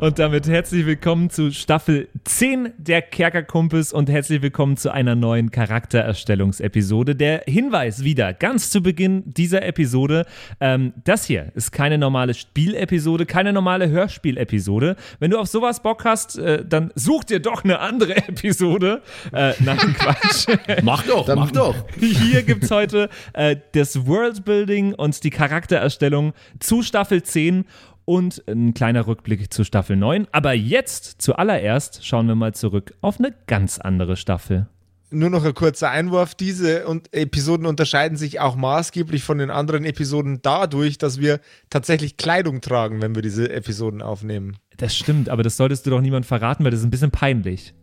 Und damit herzlich willkommen zu Staffel 10 der Kerkerkumpels und herzlich willkommen zu einer neuen Charaktererstellungsepisode. Der Hinweis wieder ganz zu Beginn dieser Episode: ähm, Das hier ist keine normale Spielepisode, keine normale Hörspielepisode. Wenn du auf sowas Bock hast, äh, dann such dir doch eine andere Episode. Äh, nein, Quatsch. mach doch, dann, mach doch. Hier gibt es heute äh, das Worldbuilding und die Charaktererstellung zu Staffel 10 und ein kleiner Rückblick zu Staffel 9. Aber jetzt, zuallererst, schauen wir mal zurück auf eine ganz andere Staffel. Nur noch ein kurzer Einwurf. Diese Episoden unterscheiden sich auch maßgeblich von den anderen Episoden dadurch, dass wir tatsächlich Kleidung tragen, wenn wir diese Episoden aufnehmen. Das stimmt, aber das solltest du doch niemand verraten, weil das ist ein bisschen peinlich.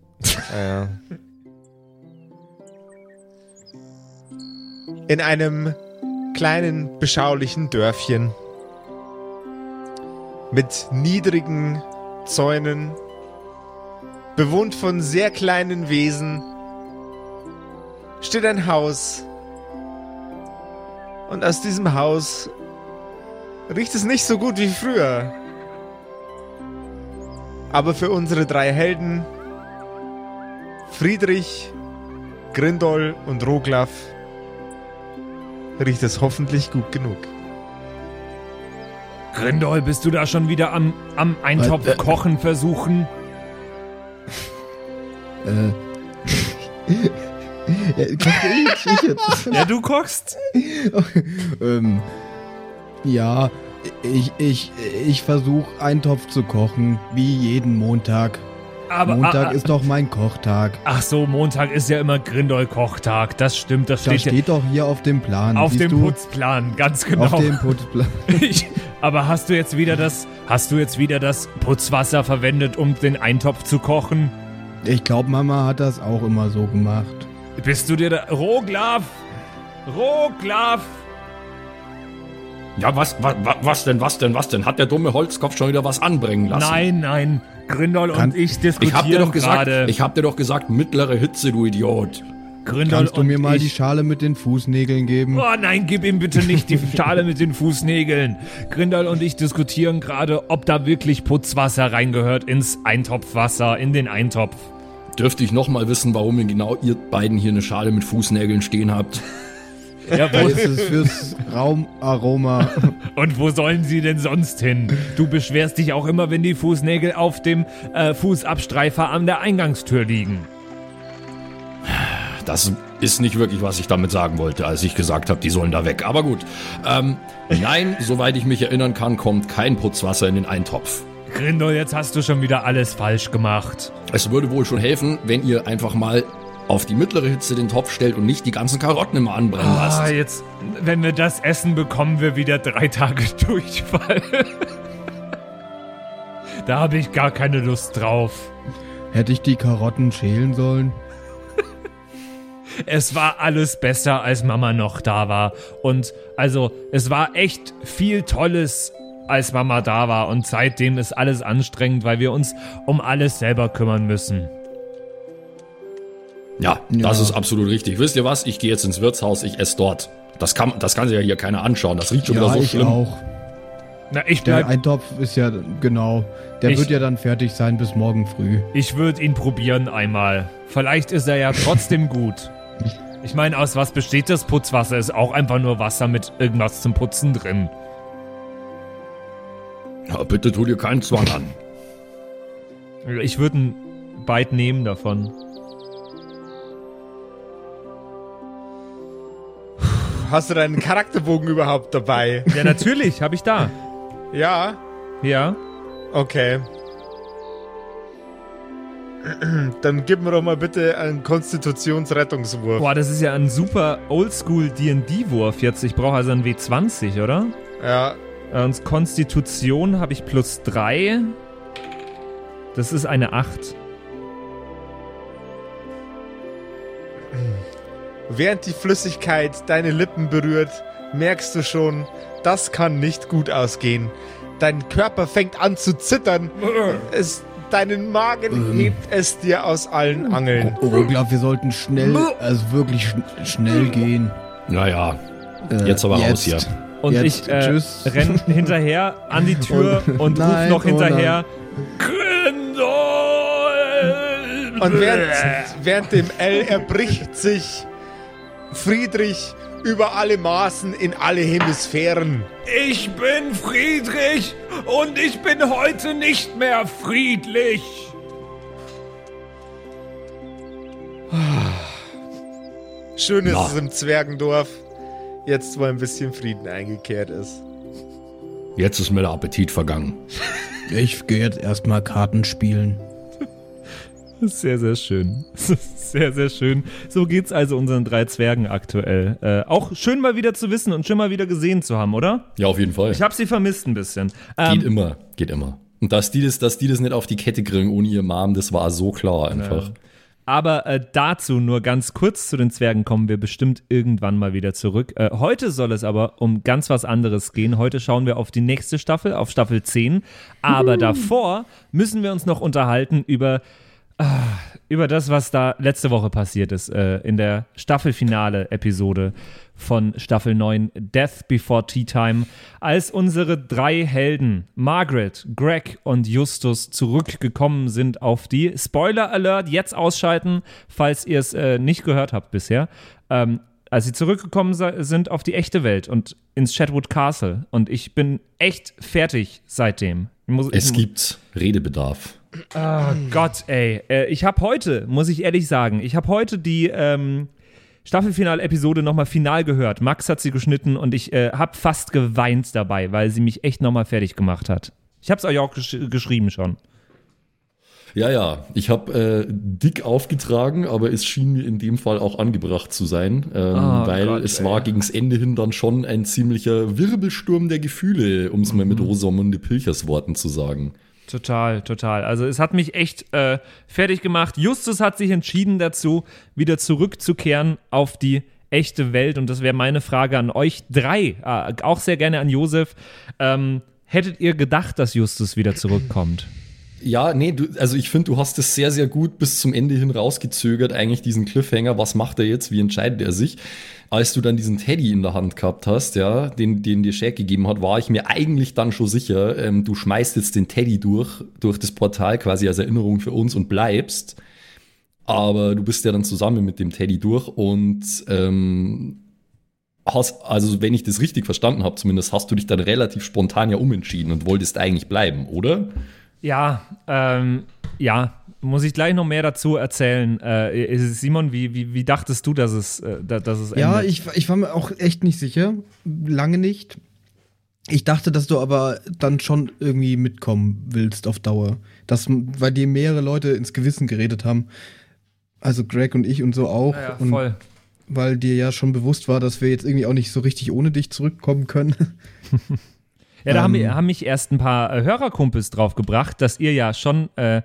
Ja. In einem kleinen, beschaulichen Dörfchen mit niedrigen Zäunen, bewohnt von sehr kleinen Wesen, steht ein Haus. Und aus diesem Haus riecht es nicht so gut wie früher. Aber für unsere drei Helden, Friedrich, Grindol und Roglaf, riecht es hoffentlich gut genug. Grindol, bist du da schon wieder am, am Eintopf äh, kochen versuchen? Äh. ja, koche ich, ich jetzt. ja, du kochst. ähm, ja, ich, ich, ich versuche Eintopf zu kochen, wie jeden Montag. Aber, Montag ah, ah, ist doch mein Kochtag. Ach so, Montag ist ja immer Grindol-Kochtag. Das stimmt, das steht, das steht doch hier auf dem Plan. Auf dem du? Putzplan, ganz genau. Auf dem Putzplan. ich, aber hast du jetzt wieder das, hast du jetzt wieder das Putzwasser verwendet, um den Eintopf zu kochen? Ich glaube, Mama hat das auch immer so gemacht. Bist du dir da, Roglaf? Roglaf! Ja, was, was, was denn, was denn, was denn? Hat der dumme Holzkopf schon wieder was anbringen lassen? Nein, nein. Grindol und ich diskutieren ich hab dir doch gesagt, grade. Ich hab dir doch gesagt, mittlere Hitze, du Idiot. Grindol Kannst du mir mal ich. die Schale mit den Fußnägeln geben? Oh nein, gib ihm bitte nicht die Schale mit den Fußnägeln. Grindol und ich diskutieren gerade, ob da wirklich Putzwasser reingehört ins Eintopfwasser, in den Eintopf. Dürfte ich nochmal wissen, warum ihr genau ihr beiden hier eine Schale mit Fußnägeln stehen habt? Ja, wo ist es fürs Raumaroma? Und wo sollen sie denn sonst hin? Du beschwerst dich auch immer, wenn die Fußnägel auf dem äh, Fußabstreifer an der Eingangstür liegen. Das ist nicht wirklich, was ich damit sagen wollte, als ich gesagt habe, die sollen da weg. Aber gut. Ähm, nein, soweit ich mich erinnern kann, kommt kein Putzwasser in den Eintopf. Grindel, jetzt hast du schon wieder alles falsch gemacht. Es würde wohl schon helfen, wenn ihr einfach mal auf die mittlere Hitze den Topf stellt und nicht die ganzen Karotten immer anbrennen ah, lasst. jetzt, wenn wir das essen, bekommen wir wieder drei Tage Durchfall. da habe ich gar keine Lust drauf. Hätte ich die Karotten schälen sollen? es war alles besser, als Mama noch da war. Und also, es war echt viel Tolles, als Mama da war. Und seitdem ist alles anstrengend, weil wir uns um alles selber kümmern müssen. Ja, ja, das ist absolut richtig. Wisst ihr was? Ich gehe jetzt ins Wirtshaus, ich esse dort. Das kann, das kann sich ja hier keiner anschauen. Das riecht schon ja, wieder so ich schlimm. Auch. Na, ich bleib, Der Eintopf ist ja, genau, der ich, wird ja dann fertig sein bis morgen früh. Ich würde ihn probieren einmal. Vielleicht ist er ja trotzdem gut. Ich meine, aus was besteht das Putzwasser? Ist auch einfach nur Wasser mit irgendwas zum Putzen drin. Ja, bitte tu dir keinen Zwang an. Ich würde ein Bite nehmen davon. Hast du deinen Charakterbogen überhaupt dabei? Ja, natürlich, habe ich da. Ja? Ja. Okay. Dann gib mir doch mal bitte einen Konstitutionsrettungswurf. Boah, das ist ja ein super Oldschool D&D-Wurf jetzt. Ich brauche also einen W20, oder? Ja. Und Konstitution habe ich plus 3. Das ist eine 8. Während die Flüssigkeit deine Lippen berührt, merkst du schon, das kann nicht gut ausgehen. Dein Körper fängt an zu zittern. Es, deinen Magen ähm. hebt es dir aus allen Angeln. Oh, oh, ich glaube, wir sollten schnell, also wirklich schn schnell gehen. Naja, äh, jetzt aber jetzt. raus hier. Und jetzt, ich äh, renn hinterher an die Tür und, und ruf noch hinterher. Oh Und während, während dem L erbricht sich Friedrich über alle Maßen in alle Hemisphären. Ich bin Friedrich und ich bin heute nicht mehr friedlich. Schön ist es im Zwergendorf, jetzt wo ein bisschen Frieden eingekehrt ist. Jetzt ist mir der Appetit vergangen. Ich gehe jetzt erstmal Karten spielen. Sehr, sehr schön. Sehr, sehr schön. So geht's also unseren drei Zwergen aktuell. Äh, auch schön mal wieder zu wissen und schön mal wieder gesehen zu haben, oder? Ja, auf jeden Fall. Ich habe sie vermisst ein bisschen. Ähm, geht immer, geht immer. Und dass die, das, dass die das nicht auf die Kette kriegen ohne ihr Mom, das war so klar einfach. Ja. Aber äh, dazu nur ganz kurz zu den Zwergen kommen wir bestimmt irgendwann mal wieder zurück. Äh, heute soll es aber um ganz was anderes gehen. Heute schauen wir auf die nächste Staffel, auf Staffel 10. Aber uh. davor müssen wir uns noch unterhalten über über das, was da letzte Woche passiert ist, äh, in der Staffelfinale-Episode von Staffel 9 Death Before Tea Time, als unsere drei Helden, Margaret, Greg und Justus, zurückgekommen sind auf die Spoiler Alert, jetzt ausschalten, falls ihr es äh, nicht gehört habt bisher. Ähm, als sie zurückgekommen sind auf die echte Welt und ins Chatwood Castle. Und ich bin echt fertig seitdem. Muss, es gibt Redebedarf. Oh Gott, ey. Äh, ich habe heute, muss ich ehrlich sagen, ich habe heute die ähm, Staffelfinal-Episode nochmal final gehört. Max hat sie geschnitten und ich äh, habe fast geweint dabei, weil sie mich echt nochmal fertig gemacht hat. Ich habe es euch auch gesch geschrieben schon. Ja, ja, ich habe äh, dick aufgetragen, aber es schien mir in dem Fall auch angebracht zu sein, ähm, oh, weil Gott, es ey. war gegens Ende hin dann schon ein ziemlicher Wirbelsturm der Gefühle, um es mal mit mhm. Rosamunde Pilchers Worten zu sagen. Total, total. Also es hat mich echt äh, fertig gemacht. Justus hat sich entschieden dazu, wieder zurückzukehren auf die echte Welt. Und das wäre meine Frage an euch drei, äh, auch sehr gerne an Josef. Ähm, hättet ihr gedacht, dass Justus wieder zurückkommt? Ja, nee, du, also ich finde, du hast es sehr, sehr gut bis zum Ende hin rausgezögert, eigentlich diesen Cliffhanger, was macht er jetzt, wie entscheidet er sich. Als du dann diesen Teddy in der Hand gehabt hast, ja, den, den dir Shaq gegeben hat, war ich mir eigentlich dann schon sicher, ähm, du schmeißt jetzt den Teddy durch, durch das Portal quasi als Erinnerung für uns und bleibst. Aber du bist ja dann zusammen mit dem Teddy durch und ähm, hast, also wenn ich das richtig verstanden habe, zumindest hast du dich dann relativ spontan ja umentschieden und wolltest eigentlich bleiben, oder? Ja, ähm, ja, muss ich gleich noch mehr dazu erzählen. Äh, Simon, wie, wie, wie dachtest du, dass es, äh, dass es endet? Ja, ich, ich war mir auch echt nicht sicher. Lange nicht. Ich dachte, dass du aber dann schon irgendwie mitkommen willst auf Dauer. Das, weil dir mehrere Leute ins Gewissen geredet haben. Also Greg und ich und so auch. Ja, ja voll. Weil dir ja schon bewusst war, dass wir jetzt irgendwie auch nicht so richtig ohne dich zurückkommen können. Ja, da ähm, haben, haben, mich erst ein paar äh, Hörerkumpels drauf gebracht, dass ihr ja schon äh,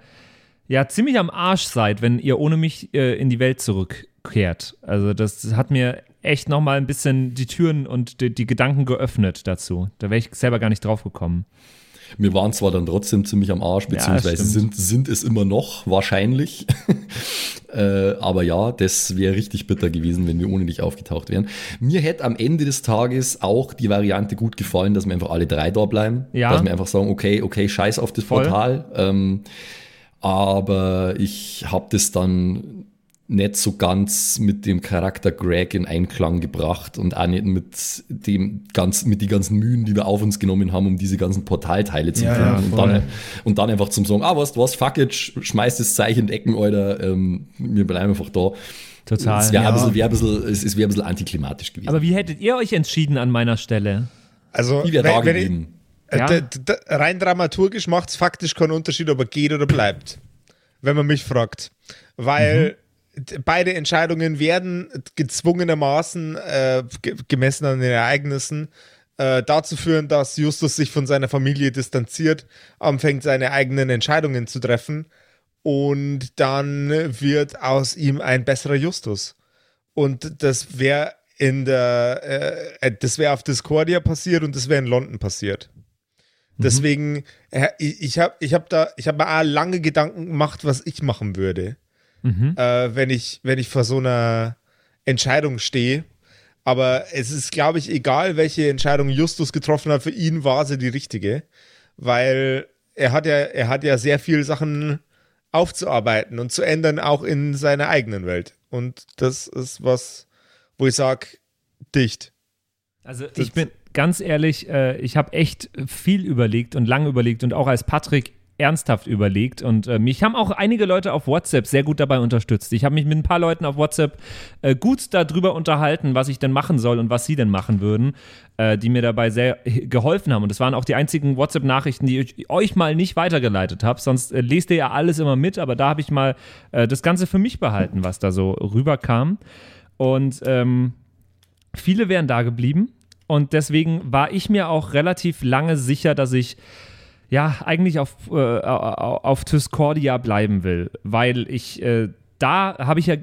ja ziemlich am Arsch seid, wenn ihr ohne mich äh, in die Welt zurückkehrt. Also das hat mir echt noch mal ein bisschen die Türen und die, die Gedanken geöffnet dazu. Da wäre ich selber gar nicht drauf gekommen. Wir waren zwar dann trotzdem ziemlich am Arsch, beziehungsweise ja, sind, sind es immer noch, wahrscheinlich. äh, aber ja, das wäre richtig bitter gewesen, wenn wir ohne dich aufgetaucht wären. Mir hätte am Ende des Tages auch die Variante gut gefallen, dass wir einfach alle drei da bleiben. Ja. Dass wir einfach sagen, okay, okay, scheiß auf das Voll. Portal. Ähm, aber ich habe das dann nicht so ganz mit dem Charakter Greg in Einklang gebracht und auch nicht mit dem ganz, mit die ganzen Mühen, die wir auf uns genommen haben, um diese ganzen Portalteile zu ja, finden. Ja, und, dann, und dann einfach zum sagen, ah, was, was, fuck it, schmeißt das Zeichen in Ecken, Alter, ähm, wir bleiben einfach da. Total. Es wäre ja. ein, wär ein, bisschen, es, wär ein bisschen antiklimatisch gewesen. Aber wie hättet ihr euch entschieden an meiner Stelle? Also, ich wäre da geblieben. Ich, äh, ja. rein dramaturgisch macht es faktisch keinen Unterschied, ob er geht oder bleibt. Wenn man mich fragt. Weil mhm beide Entscheidungen werden gezwungenermaßen äh, gemessen an den Ereignissen äh, dazu führen, dass Justus sich von seiner Familie distanziert, anfängt seine eigenen Entscheidungen zu treffen und dann wird aus ihm ein besserer Justus. Und das wäre in der, äh, äh das wäre auf Discordia passiert und das wäre in London passiert. Mhm. Deswegen, äh, ich, habe ich hab da, ich habe mir auch lange Gedanken gemacht, was ich machen würde mhm. äh, wenn, ich, wenn ich vor so einer Entscheidung stehe. Aber es ist, glaube ich, egal, welche Entscheidung Justus getroffen hat, für ihn war sie die richtige. Weil er hat ja, er hat ja sehr viele Sachen aufzuarbeiten und zu ändern, auch in seiner eigenen Welt. Und das ist was, wo ich sage, dicht. Also ich bin ganz ehrlich, äh, ich habe echt viel überlegt und lang überlegt und auch als Patrick ernsthaft überlegt und äh, mich haben auch einige Leute auf WhatsApp sehr gut dabei unterstützt. Ich habe mich mit ein paar Leuten auf WhatsApp äh, gut darüber unterhalten, was ich denn machen soll und was sie denn machen würden, äh, die mir dabei sehr geholfen haben. Und das waren auch die einzigen WhatsApp-Nachrichten, die ich euch mal nicht weitergeleitet habe. Sonst äh, lest ihr ja alles immer mit, aber da habe ich mal äh, das Ganze für mich behalten, was da so rüberkam. Und ähm, viele wären da geblieben. Und deswegen war ich mir auch relativ lange sicher, dass ich ja, eigentlich auf, äh, auf Discordia bleiben will, weil ich äh, da habe ich ja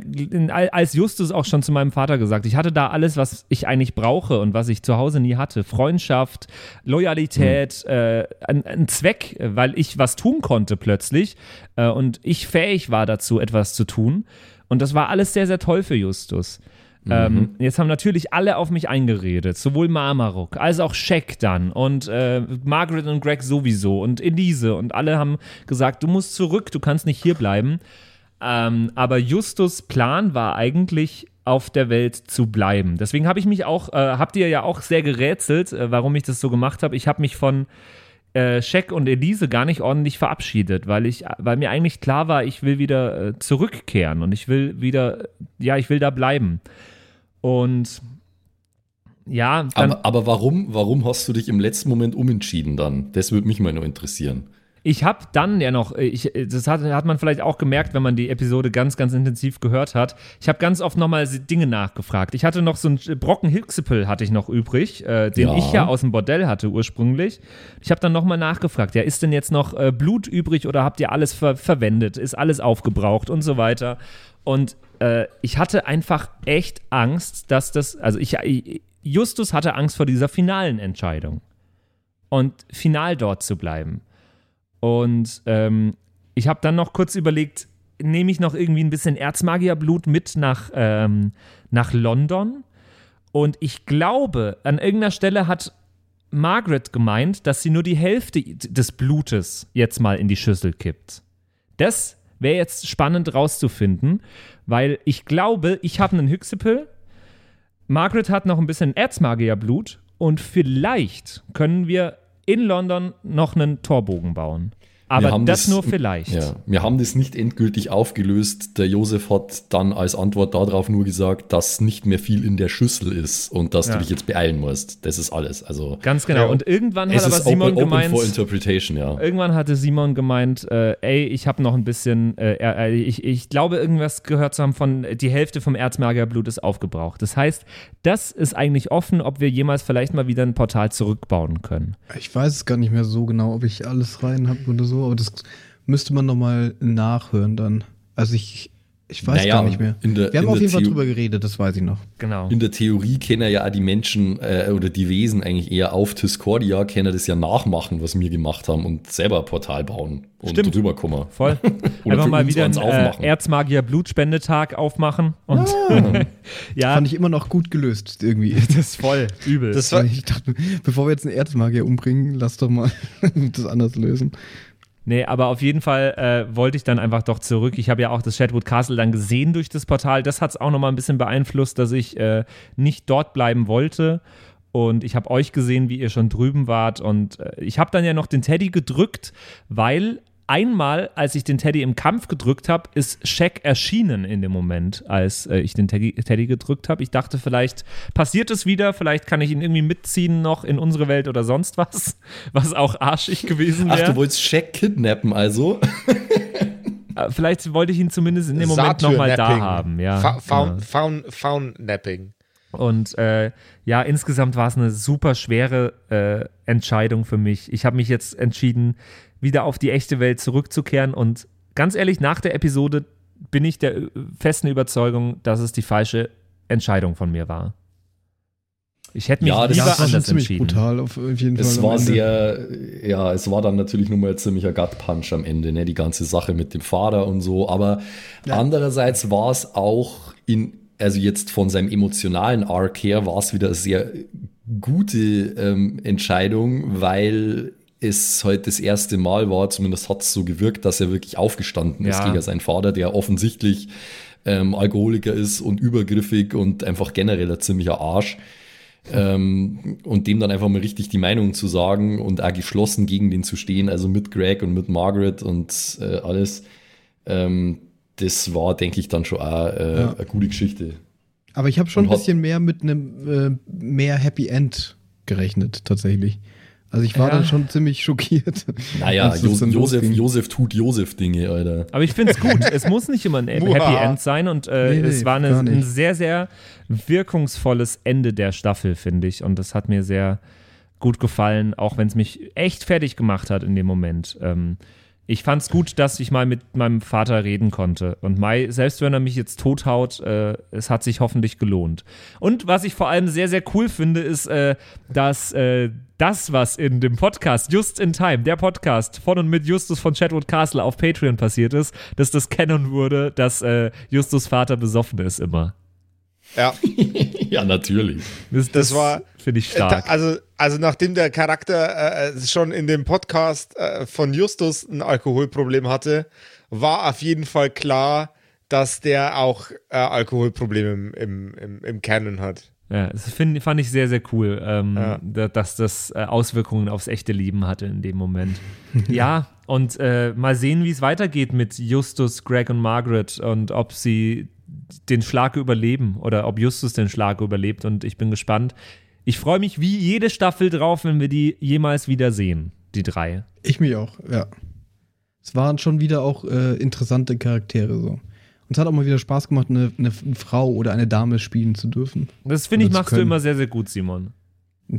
als Justus auch schon zu meinem Vater gesagt, ich hatte da alles, was ich eigentlich brauche und was ich zu Hause nie hatte. Freundschaft, Loyalität, mhm. äh, ein, ein, Zweck, weil ich was tun konnte plötzlich äh, und ich fähig war dazu, etwas zu tun. Und das war alles sehr, sehr toll für Justus. Mhm. Ähm, jetzt haben natürlich alle auf mich eingeredet, sowohl Marmaruk als auch Shaq dann und äh, Margaret und Greg sowieso und Elise und alle haben gesagt, du musst zurück, du kannst nicht hier bleiben. Ähm, aber Justus Plan war eigentlich auf der Welt zu bleiben. Deswegen habe ich mich auch, äh, habt ihr ja auch sehr gerätselt, äh, warum ich das so gemacht habe. Ich habe mich von äh, Shaq und Elise gar nicht ordentlich verabschiedet, weil ich, weil mir eigentlich klar war, ich will wieder äh, zurückkehren und ich will wieder, ja, ich will da bleiben. Und ja. Aber, aber, warum, warum hast du dich im letzten Moment umentschieden dann? Das würde mich mal nur interessieren. Ich habe dann ja noch, ich, das hat, hat man vielleicht auch gemerkt, wenn man die Episode ganz, ganz intensiv gehört hat. Ich habe ganz oft nochmal Dinge nachgefragt. Ich hatte noch so einen Brocken Hilxipel hatte ich noch übrig, äh, den ja. ich ja aus dem Bordell hatte ursprünglich. Ich habe dann nochmal nachgefragt, ja, ist denn jetzt noch äh, Blut übrig oder habt ihr alles ver verwendet? Ist alles aufgebraucht und so weiter? Und äh, ich hatte einfach echt Angst, dass das, also ich, Justus hatte Angst vor dieser finalen Entscheidung und final dort zu bleiben. Und ähm, ich habe dann noch kurz überlegt, nehme ich noch irgendwie ein bisschen Erzmagierblut mit nach, ähm, nach London? Und ich glaube, an irgendeiner Stelle hat Margaret gemeint, dass sie nur die Hälfte des Blutes jetzt mal in die Schüssel kippt. Das wäre jetzt spannend rauszufinden, weil ich glaube, ich habe einen Hyxipel, Margaret hat noch ein bisschen Erzmagierblut und vielleicht können wir in London noch einen Torbogen bauen. Aber das, das, nur vielleicht. Ja, wir haben das nicht endgültig aufgelöst. Der Josef hat dann als Antwort darauf nur gesagt, dass nicht mehr viel in der Schüssel ist und dass ja. du dich jetzt beeilen musst. Das ist alles. Also ganz genau. Ja. Und irgendwann hat aber Simon open, gemeint. Open interpretation, ja. Irgendwann hatte Simon gemeint, äh, ey, ich habe noch ein bisschen, äh, äh, ich, ich glaube irgendwas gehört zu haben von die Hälfte vom Erzmagerblut ist aufgebraucht. Das heißt, das ist eigentlich offen, ob wir jemals vielleicht mal wieder ein Portal zurückbauen können. Ich weiß es gar nicht mehr so genau, ob ich alles rein habe oder so aber das müsste man nochmal nachhören dann. Also ich, ich weiß naja, gar nicht mehr. Der, Wir haben auf jeden Fall drüber geredet, das weiß ich noch. Genau. In der Theorie kennen ja die Menschen äh, oder die Wesen eigentlich eher auf Discordia, können das ja nachmachen, was wir gemacht haben und selber ein Portal bauen und Stimmt. drüber kommen. Voll. Einfach mal wieder einen äh, Erzmagier Blutspendetag aufmachen. Und ah. ja. Fand ich immer noch gut gelöst irgendwie. Das ist voll übel. Das war, ich dachte, bevor wir jetzt einen Erzmagier umbringen, lass doch mal das anders lösen. Nee, aber auf jeden Fall äh, wollte ich dann einfach doch zurück. Ich habe ja auch das Shadwood Castle dann gesehen durch das Portal. Das hat es auch nochmal ein bisschen beeinflusst, dass ich äh, nicht dort bleiben wollte. Und ich habe euch gesehen, wie ihr schon drüben wart. Und äh, ich habe dann ja noch den Teddy gedrückt, weil einmal, als ich den Teddy im Kampf gedrückt habe, ist Shaq erschienen in dem Moment, als äh, ich den Teddy, Teddy gedrückt habe. Ich dachte, vielleicht passiert es wieder, vielleicht kann ich ihn irgendwie mitziehen noch in unsere Welt oder sonst was, was auch arschig gewesen wäre. Ach, du wolltest Shaq kidnappen also? Äh, vielleicht wollte ich ihn zumindest in dem Moment nochmal da haben. Ja, Fa Found, Found, Found Napping. Und äh, ja, insgesamt war es eine super schwere äh, Entscheidung für mich. Ich habe mich jetzt entschieden, wieder auf die echte Welt zurückzukehren. Und ganz ehrlich, nach der Episode bin ich der äh, festen Überzeugung, dass es die falsche Entscheidung von mir war. Ich hätte mich ja, lieber das anders ziemlich entschieden. brutal auf jeden Fall. Es war Ende. sehr, ja, es war dann natürlich nur mal ein ziemlicher Gut-Punch am Ende, ne, die ganze Sache mit dem Vater und so. Aber ja. andererseits war es auch in, also jetzt von seinem emotionalen Arc her, war es wieder eine sehr gute ähm, Entscheidung, weil es heute das erste Mal war, zumindest hat es so gewirkt, dass er wirklich aufgestanden ist Ja. gegen seinen Vater, der offensichtlich ähm, Alkoholiker ist und übergriffig und einfach generell ein ziemlicher Arsch. Ähm, und dem dann einfach mal richtig die Meinung zu sagen und auch geschlossen gegen den zu stehen, also mit Greg und mit Margaret und äh, alles, ähm, das war, denke ich, dann schon auch äh, Ja. eine gute Geschichte. Aber ich habe schon ein Und hat- bisschen mehr mit einem äh, mehr Happy End gerechnet, tatsächlich. Also ich war Ja. dann schon ziemlich schockiert. Naja, jo Josef. Josef tut Josef-Dinge, Alter. Aber ich finde es gut. es muss nicht immer ein. Happy End sein und äh, Nee, nee, es war eine, ein sehr, sehr wirkungsvolles Ende der Staffel, finde ich. Und das hat mir sehr gut gefallen, auch wenn es mich echt fertig gemacht hat in dem Moment. Ähm, ich fand es gut, dass ich mal mit meinem Vater reden konnte. Und Mai, selbst wenn er mich jetzt tothaut, äh, es hat sich hoffentlich gelohnt. Und was ich vor allem sehr, sehr cool finde, ist, äh, dass äh, das, was in dem Podcast Just in Time, der Podcast von und mit Justus von Chatwood Castle auf Patreon passiert ist, dass das kennen wurde, dass äh, Justus Vater besoffen ist immer. Ja, ja, natürlich. Das, Das war- finde ich Äh, stark. Also, also nachdem der Charakter äh, schon in dem Podcast äh, von Justus ein Alkoholproblem hatte, war auf jeden Fall klar, dass der auch äh, Alkoholprobleme im, im, im, im Canon hat. Ja, das find, fand ich sehr, sehr cool, ähm, Ja. da, dass das äh, Auswirkungen aufs echte Leben hatte in dem Moment. ja, und äh, mal sehen, wie es weitergeht mit Justus, Greg und Margaret und ob sie den Schlag überleben oder ob Justus den Schlag überlebt. Und ich bin gespannt. Ich freue mich wie jede Staffel drauf, wenn wir die jemals wieder sehen, die drei. Ich mich auch, ja. Es waren schon wieder auch äh, interessante Charaktere so. Und es hat auch mal wieder Spaß gemacht, eine, eine Frau oder eine Dame spielen zu dürfen. Das finde ich, machst du immer sehr, sehr gut, Simon.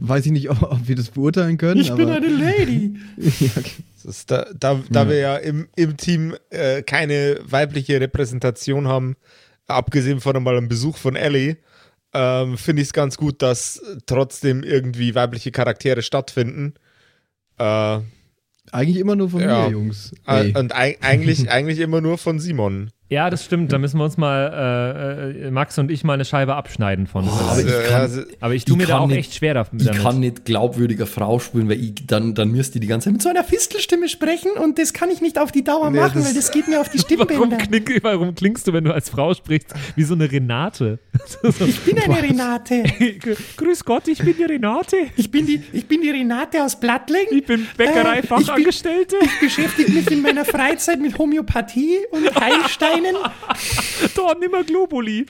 Weiß ich nicht, ob, ob wir das beurteilen können. aber, Lady. ja, okay. Da da, da wir ja im, im Team äh, keine weibliche Repräsentation haben, abgesehen von einmal einem Besuch von Ellie, ähm, finde ich es ganz gut, dass trotzdem irgendwie weibliche Charaktere stattfinden. Äh, Eigentlich immer nur von Ja. mir, Jungs. Äh, Ey. Und eig- eigentlich, eigentlich immer nur von Simon. Ja, das stimmt. Da müssen wir uns mal, äh, äh, Max und ich mal eine Scheibe abschneiden von. aber ich Äh, kann- also, Aber ich tue Ich mir da auch nicht- echt schwer damit. Ich kann nicht glaubwürdiger Frau spielen, weil ich dann, dann müsste die die ganze Zeit mit so einer Fistelstimme sprechen und das kann ich nicht auf die Dauer Nee, machen, das- weil das geht mir auf die Warum, Stimmbänder. kling, warum klingst du, wenn du als Frau sprichst, wie so eine Renate? Ich bin eine Renate. Grüß Gott, ich bin die Renate. Ich bin die, ich bin die Renate aus Blattling. Ich bin Bäckerei-Fachangestellte. Ich beschäftige mich in meiner Freizeit mit Homöopathie und Heilsteinen. Da, nimmer Globuli.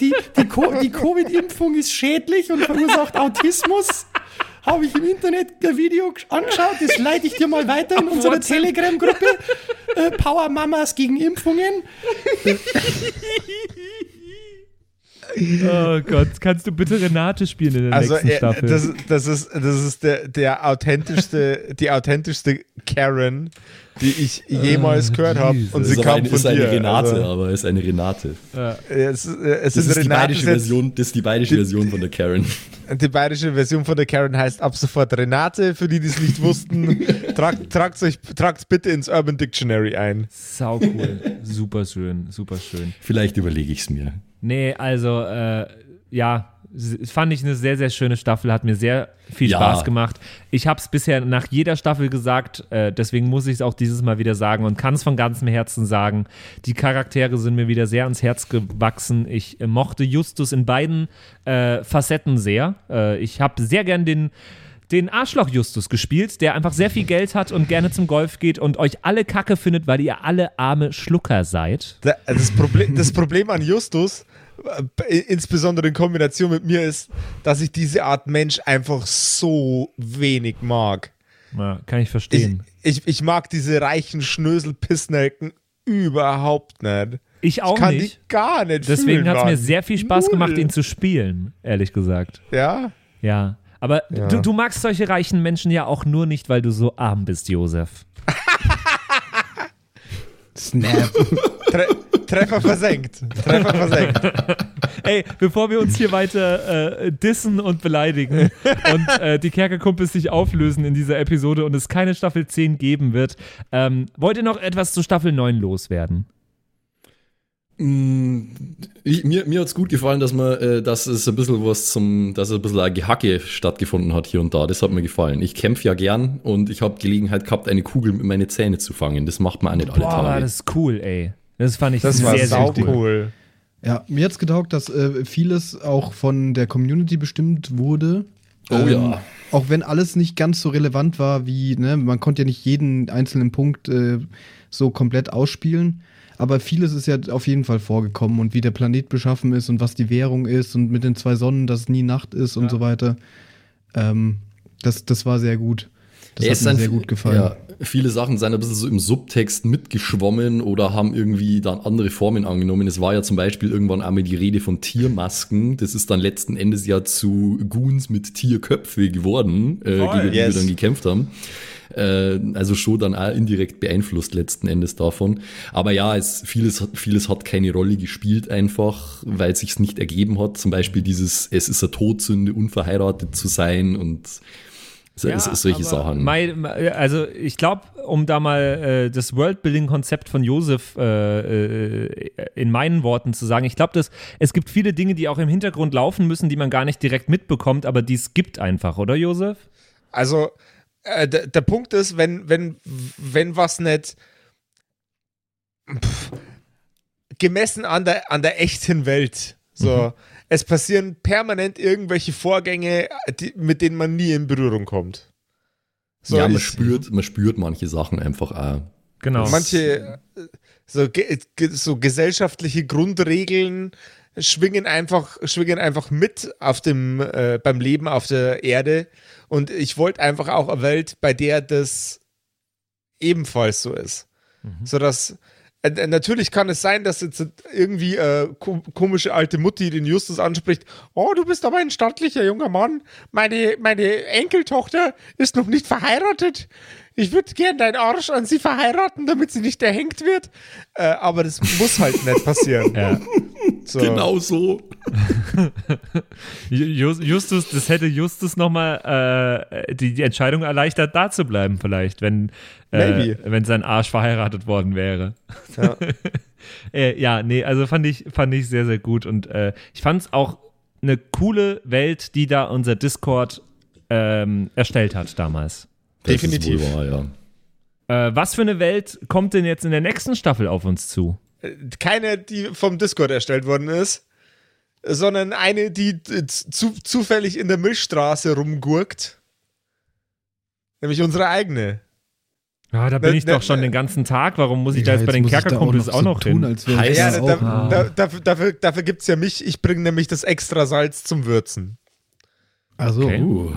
Die, die, Co die Covid-Impfung ist schädlich und verursacht Autismus. Habe ich im Internet ein Video gesch- angeschaut, das leite ich dir mal weiter in unserer. Telegram-Gruppe. Äh, Power Mamas gegen Impfungen. Oh Gott, kannst du bitte Renate spielen in der also nächsten äh, Staffel? das, das ist, das ist der, der authentischste, die authentischste Karen, die ich jemals gehört habe. Und sie ist, kam eine, von ist eine dir. Renate, Also, aber ist eine Renate. es, ist- äh, es Das ist, die bayerische Version, das ist die bayerische Version von der Karen. Die bayerische Version von der Karen heißt ab sofort Renate. Für die, die es nicht wussten, tragt, tragt euch tragt's bitte ins Urban Dictionary ein. Sau cool. super schön, super schön. Vielleicht überlege ich es mir. Nee, also, äh, ja, fand ich eine sehr, sehr schöne Staffel, hat mir sehr viel Ja. Spaß gemacht. Ich habe es bisher nach jeder Staffel gesagt, äh, deswegen muss ich es auch dieses Mal wieder sagen und kann es von ganzem Herzen sagen. Die Charaktere sind mir wieder sehr ans Herz gewachsen. Ich äh, mochte Justus in beiden äh, Facetten sehr. Äh, ich habe sehr gern den den Arschloch-Justus gespielt, der einfach sehr viel Geld hat und gerne zum Golf geht und euch alle Kacke findet, weil ihr alle arme Schlucker seid. Da- Das Problem, das Problem an Justus, insbesondere in Kombination mit mir, ist, dass ich diese Art Mensch einfach so wenig mag. Ja, kann ich Ich, verstehen. ich, ich mag diese reichen Schnösel-Pissnelken überhaupt nicht. Ich auch ich kann nicht. die gar nicht Deswegen hat es mir sehr viel Spaß Null. gemacht, ihn zu spielen, ehrlich gesagt. Ja? Ja. Aber Ja. Du, du magst solche reichen Menschen ja auch nur nicht, weil du so arm bist, Josef. Snap. Tre Treffer versenkt. Treffer versenkt. Ey, bevor wir uns hier weiter äh, dissen und beleidigen und äh, die Kerkerkumpels sich auflösen in dieser Episode und es keine Staffel 10 geben wird, ähm, wollt ihr noch etwas zu Staffel 9 loswerden? Mm, ich, mir mir hat es gut gefallen, dass man, äh, dass es ein bisschen was zum, dass ein bisschen ein Gehacke stattgefunden hat hier und da. Das hat mir gefallen. Ich kämpfe ja gern und ich habe Gelegenheit gehabt, eine Kugel mit meinen Zähnen zu fangen. Das macht man auch nicht alle Boah, Tage. das ist cool, ey. Das fand ich Das sehr, war sehr sau cool. cool. Ja, mir hat's getaugt, dass äh, vieles auch von der Community bestimmt wurde. Oh ja. Auch wenn alles nicht ganz so relevant war wie, ne, man konnte ja nicht jeden einzelnen Punkt äh, so komplett ausspielen. Aber vieles ist ja auf jeden Fall vorgekommen und wie der Planet beschaffen ist und was die Währung ist und mit den zwei Sonnen, dass es nie Nacht ist und Ja. so weiter. Ähm, das, das war sehr gut. Das Ja, hat mir sehr gut gefallen. Ja, viele Sachen sind ein bisschen so im Subtext mitgeschwommen oder haben irgendwie dann andere Formen angenommen. Es war ja zum Beispiel irgendwann einmal die Rede von Tiermasken. Das ist dann letzten Endes ja zu Goons mit Tierköpfe geworden, äh, Voll, gegen die yes. wir dann gekämpft haben. Äh, also schon dann auch indirekt beeinflusst letzten Endes davon. Aber ja, es, vieles, hat- vieles hat keine Rolle gespielt einfach, weil es sich nicht ergeben hat. Zum Beispiel dieses, es ist eine Todsünde, unverheiratet zu sein und so, Ja, es, es solche Sachen. Mein, also ich glaube, um da mal äh, das Worldbuilding-Konzept von Josef äh, äh, in meinen Worten zu sagen, ich glaube, es gibt viele Dinge, die auch im Hintergrund laufen müssen, die man gar nicht direkt mitbekommt, aber die es gibt einfach, oder Josef? Also, äh, der, der Punkt ist, wenn, wenn, wenn was nicht pff, gemessen an der, an der echten Welt, so, es passieren permanent irgendwelche Vorgänge, die, mit denen man nie in Berührung kommt. So, ja, man spürt, man spürt manche Sachen einfach auch. Genau. manche so, so gesellschaftliche Grundregeln schwingen einfach, schwingen einfach mit auf dem, äh, beim Leben auf der Erde. Und ich wollte einfach auch eine Welt, bei der das ebenfalls so ist. So dass äh, äh, natürlich kann es sein, dass jetzt irgendwie äh, ko komische alte Mutti den Justus anspricht. Oh, du bist aber ein stattlicher junger Mann. Meine, meine Enkeltochter ist noch nicht verheiratet. Ich würde gern deinen Arsch an sie verheiraten, damit sie nicht erhängt wird. Äh, aber das muss halt nicht passieren. Ja. So. Genau so. Ju- Justus, das hätte Justus nochmal äh, die, die Entscheidung erleichtert, da zu bleiben, vielleicht, wenn, äh, wenn sein Arsch verheiratet worden wäre. Ja. äh, ja, nee, also fand ich, fand ich sehr, sehr gut. Und äh, ich fand es auch eine coole Welt, die da unser Discord ähm, erstellt hat damals. Das Definitiv. Wahr, ja. Äh, was für eine Welt kommt denn jetzt in der nächsten Staffel auf uns zu? Keine, die vom Discord erstellt worden ist, sondern eine, die zu, zufällig in der Milchstraße rumgurkt. Nämlich unsere eigene. Ja, da bin Ne- ich ne- doch schon den ganzen Tag. Warum muss ich da Ja, jetzt bei den da Kerkerkumpels auch so noch, hin? Heißt Ja, da da, da, da, dafür, dafür, dafür gibt es ja mich. Ich bringe nämlich das extra Salz zum Würzen. Also, Okay. Uh.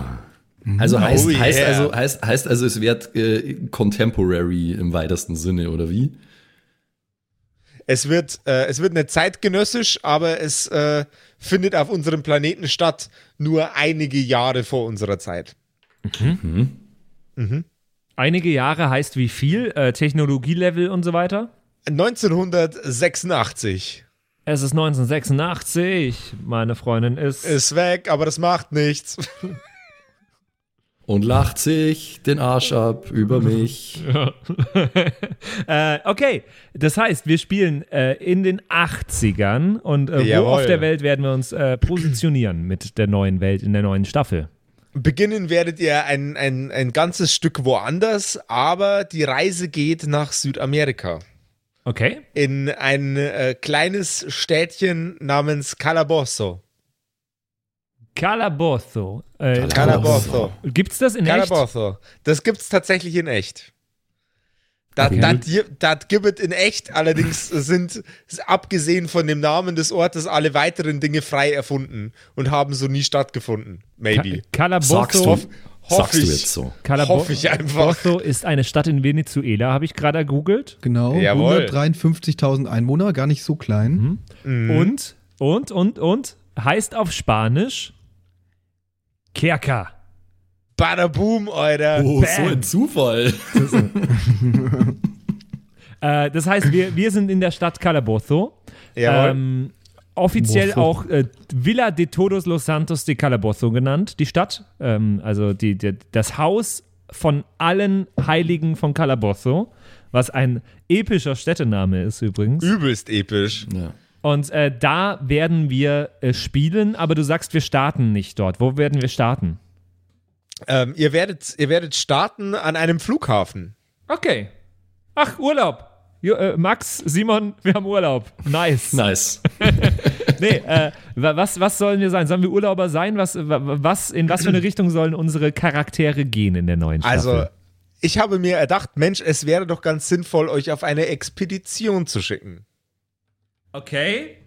Also heißt, Oh, heißt, yeah. also, heißt, heißt also, es wird äh, contemporary im weitesten Sinne, oder wie? Es wird, äh, es wird nicht zeitgenössisch, aber es äh, findet auf unserem Planeten statt, nur einige Jahre vor unserer Zeit. Einige Jahre heißt wie viel? Äh, Technologielevel und so weiter? 1986 Es ist 1986. Meine Freundin ist. ist weg, aber das macht nichts. Und lacht sich den Arsch ab über mich. äh, okay, das heißt, wir spielen äh, in den 80ern und äh, wo auf der Welt werden wir uns äh, positionieren mit der neuen Welt in der neuen Staffel? Beginnen werdet ihr ein, ein, ein ganzes Stück woanders, aber die Reise geht nach Südamerika. Okay. In ein äh, kleines Städtchen namens Calabozo. Calabozo. Äh, Calabozo. Gibt's das in echt? Calabozo. Das gibt's tatsächlich in echt. Das, Okay. das, gibt es in echt, allerdings sind, abgesehen von dem Namen des Ortes, alle weiteren Dinge frei erfunden und haben so nie stattgefunden. Maybe. Calabozo. du, Hoff- hoffe sagst du ich. jetzt so. Hoffe ich einfach. Calabozo ist eine Stadt in Venezuela, habe ich gerade gegoogelt. genau. Jawohl. 153.000 Einwohner, gar nicht so klein. Mhm. Und, und, und, und heißt auf Spanisch Kerker. Bada boom, Alter. Oh, so Bam. ein Zufall. Äh, das heißt, wir, wir sind in der Stadt Calabozo. Jawohl. Ähm, offiziell Bozo. auch äh, Villa de Todos los Santos de Calabozo genannt, die Stadt. Ähm, also die, die, das Haus von allen Heiligen von Calabozo. was ein epischer Städtename ist übrigens. Übelst episch. Ja. Und äh, da werden wir äh, spielen, aber du sagst, wir starten nicht dort. Wo werden wir starten? Ähm, ihr, werdet, ihr werdet starten an einem Flughafen. Okay. Ach, Urlaub. Jo, äh, Max, Simon, wir haben Urlaub. Nice. Nice. Nee, äh, wa- was, was sollen wir sein? Sollen wir Urlauber sein? Was, wa- was, in was für eine Richtung sollen unsere Charaktere gehen in der neuen Staffel? Also, ich habe mir erdacht, Mensch, es wäre doch ganz sinnvoll, euch auf eine Expedition zu schicken. Okay.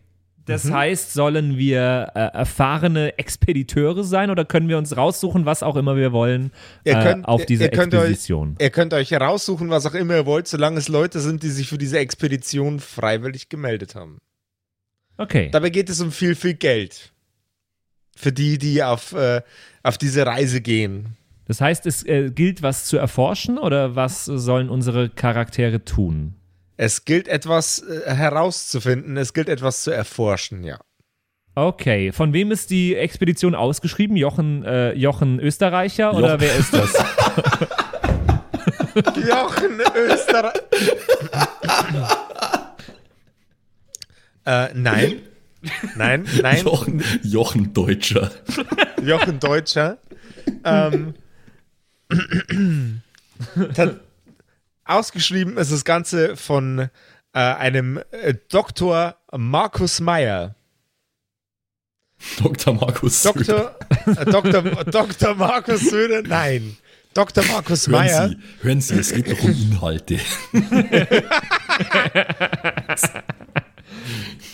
Das Mhm. heißt, sollen wir äh, erfahrene Expediteure sein oder können wir uns raussuchen, was auch immer wir wollen, Ihr äh, könnt- auf diese ihr könnt Expedition? Ihr könnt euch heraussuchen, was auch immer ihr wollt, solange es Leute sind, die sich für diese Expedition freiwillig gemeldet haben. Okay. Dabei geht es um viel, viel Geld. Für die, die auf, äh, auf diese Reise gehen. Das heißt, es äh, gilt, was zu erforschen oder was sollen unsere Charaktere tun? Es gilt etwas äh, herauszufinden, es gilt etwas zu erforschen, ja. Okay, von wem ist die Expedition ausgeschrieben? Jochen, äh, Jochen Österreicher oder wer ist das? Jochen Österreich. äh, nein. Nein, nein. Jochen, Jochen Deutscher. Jochen Deutscher. Ähm, ausgeschrieben ist das Ganze von äh, einem äh, Dr. Markus Meyer. Dr. Markus Söder. Dr. Äh, Dr. Dr. Markus Söder, nein. Dr. Markus Hören Meyer. Sie, hören Sie, es geht doch um Inhalte.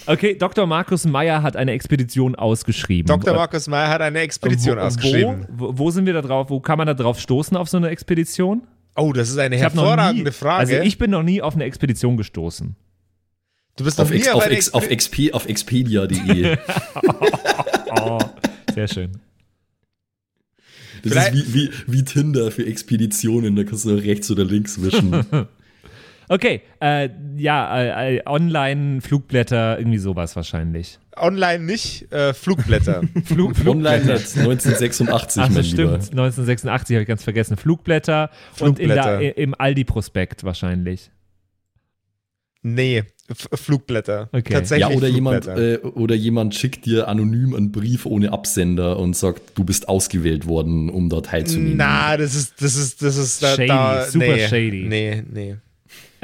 Okay, Dr. Markus Meyer hat eine Expedition ausgeschrieben. Dr. Äh, Markus Meyer hat eine Expedition wo, ausgeschrieben. Wo, wo, wo sind wir da drauf? Wo kann man da drauf stoßen auf so eine Expedition? Oh, das ist eine Ich hervorragende nie, Frage. Also ich bin noch nie auf eine Expedition gestoßen. du bist noch Auf, auf ex, auf. XP, auf expedia.de. Oh, sehr schön. Das Vielleicht- ist wie, wie, wie Tinder für Expeditionen. Da kannst du rechts oder links wischen. Okay, äh, ja, äh, äh, Online-Flugblätter, irgendwie sowas wahrscheinlich. Online nicht, äh, Flugblätter. Flug, Online-Netz 1986, Ach, mein das stimmt. Lieber. 1986 habe ich ganz vergessen. Flugblätter, und in Flugblätter. der, im Aldi-Prospekt wahrscheinlich. nee, F Flugblätter. Okay. Tatsächlich Ja, oder jemand, Flugblätter. äh, oder jemand schickt dir anonym einen Brief ohne Absender und sagt, du bist ausgewählt worden, um da teilzunehmen. Na, das ist, das ist, das ist da, Shady, da super nee, shady. Nee, nee.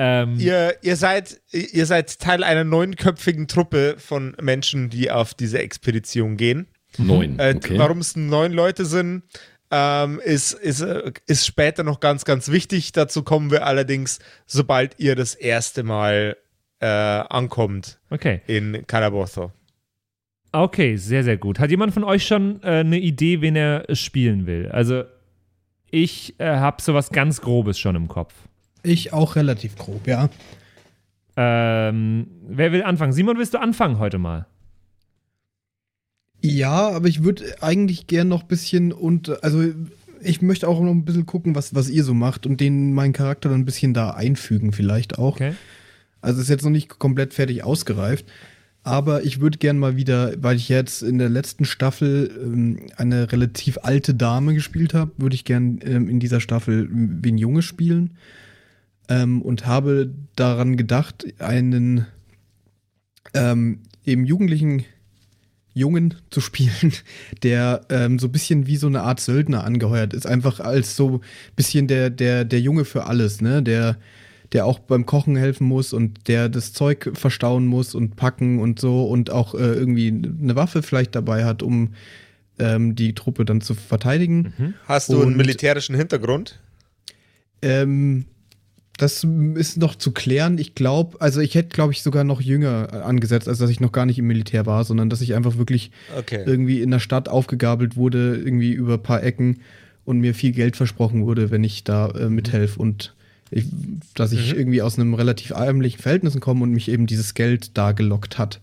Ähm, Ihr, ihr, seid, ihr seid Teil einer neunköpfigen Truppe von Menschen, die auf diese Expedition gehen. Neun. Äh, okay. Warum es neun Leute sind, ähm, ist, ist, äh, ist später noch ganz, ganz wichtig. Dazu kommen wir allerdings, sobald ihr das erste Mal äh, ankommt Okay. in Calabozo. Okay, sehr, sehr gut. Hat jemand von euch schon äh, eine Idee, wen er spielen will? Also, ich äh, habe sowas ganz Grobes schon im Kopf. Ich auch relativ grob, ja. Ähm, wer will anfangen? Simon, willst du anfangen heute mal? Ja, aber ich würde eigentlich gern noch ein bisschen und also ich möchte auch noch ein bisschen gucken, was, was ihr so macht und den meinen Charakter dann ein bisschen da einfügen, vielleicht auch. Okay. Also ist jetzt noch nicht komplett fertig ausgereift. Aber ich würde gern mal wieder, weil ich jetzt in der letzten Staffel ähm, eine relativ alte Dame gespielt habe, würde ich gern ähm, in dieser Staffel wen Junge spielen. Ähm, und habe daran gedacht, einen ähm, eben jugendlichen Jungen zu spielen, der ähm, so ein bisschen wie so eine Art Söldner angeheuert ist. Einfach als so ein bisschen der, der, der Junge für alles, ne? Der, der auch beim Kochen helfen muss und der das Zeug verstauen muss und packen und so und auch äh, irgendwie eine Waffe vielleicht dabei hat, um ähm, die Truppe dann zu verteidigen. Hast du einen Und- militärischen Hintergrund? Ähm, das ist noch zu klären. Ich glaube, also ich hätte, glaube ich, sogar noch jünger äh, angesetzt, als dass ich noch gar nicht im Militär war, sondern dass ich einfach wirklich Okay. irgendwie in der Stadt aufgegabelt wurde, irgendwie über ein paar Ecken und mir viel Geld versprochen wurde, wenn ich da äh, mithelfe und ich, dass ich irgendwie aus einem relativ ärmlichen Verhältnissen komme und mich eben dieses Geld da gelockt hat.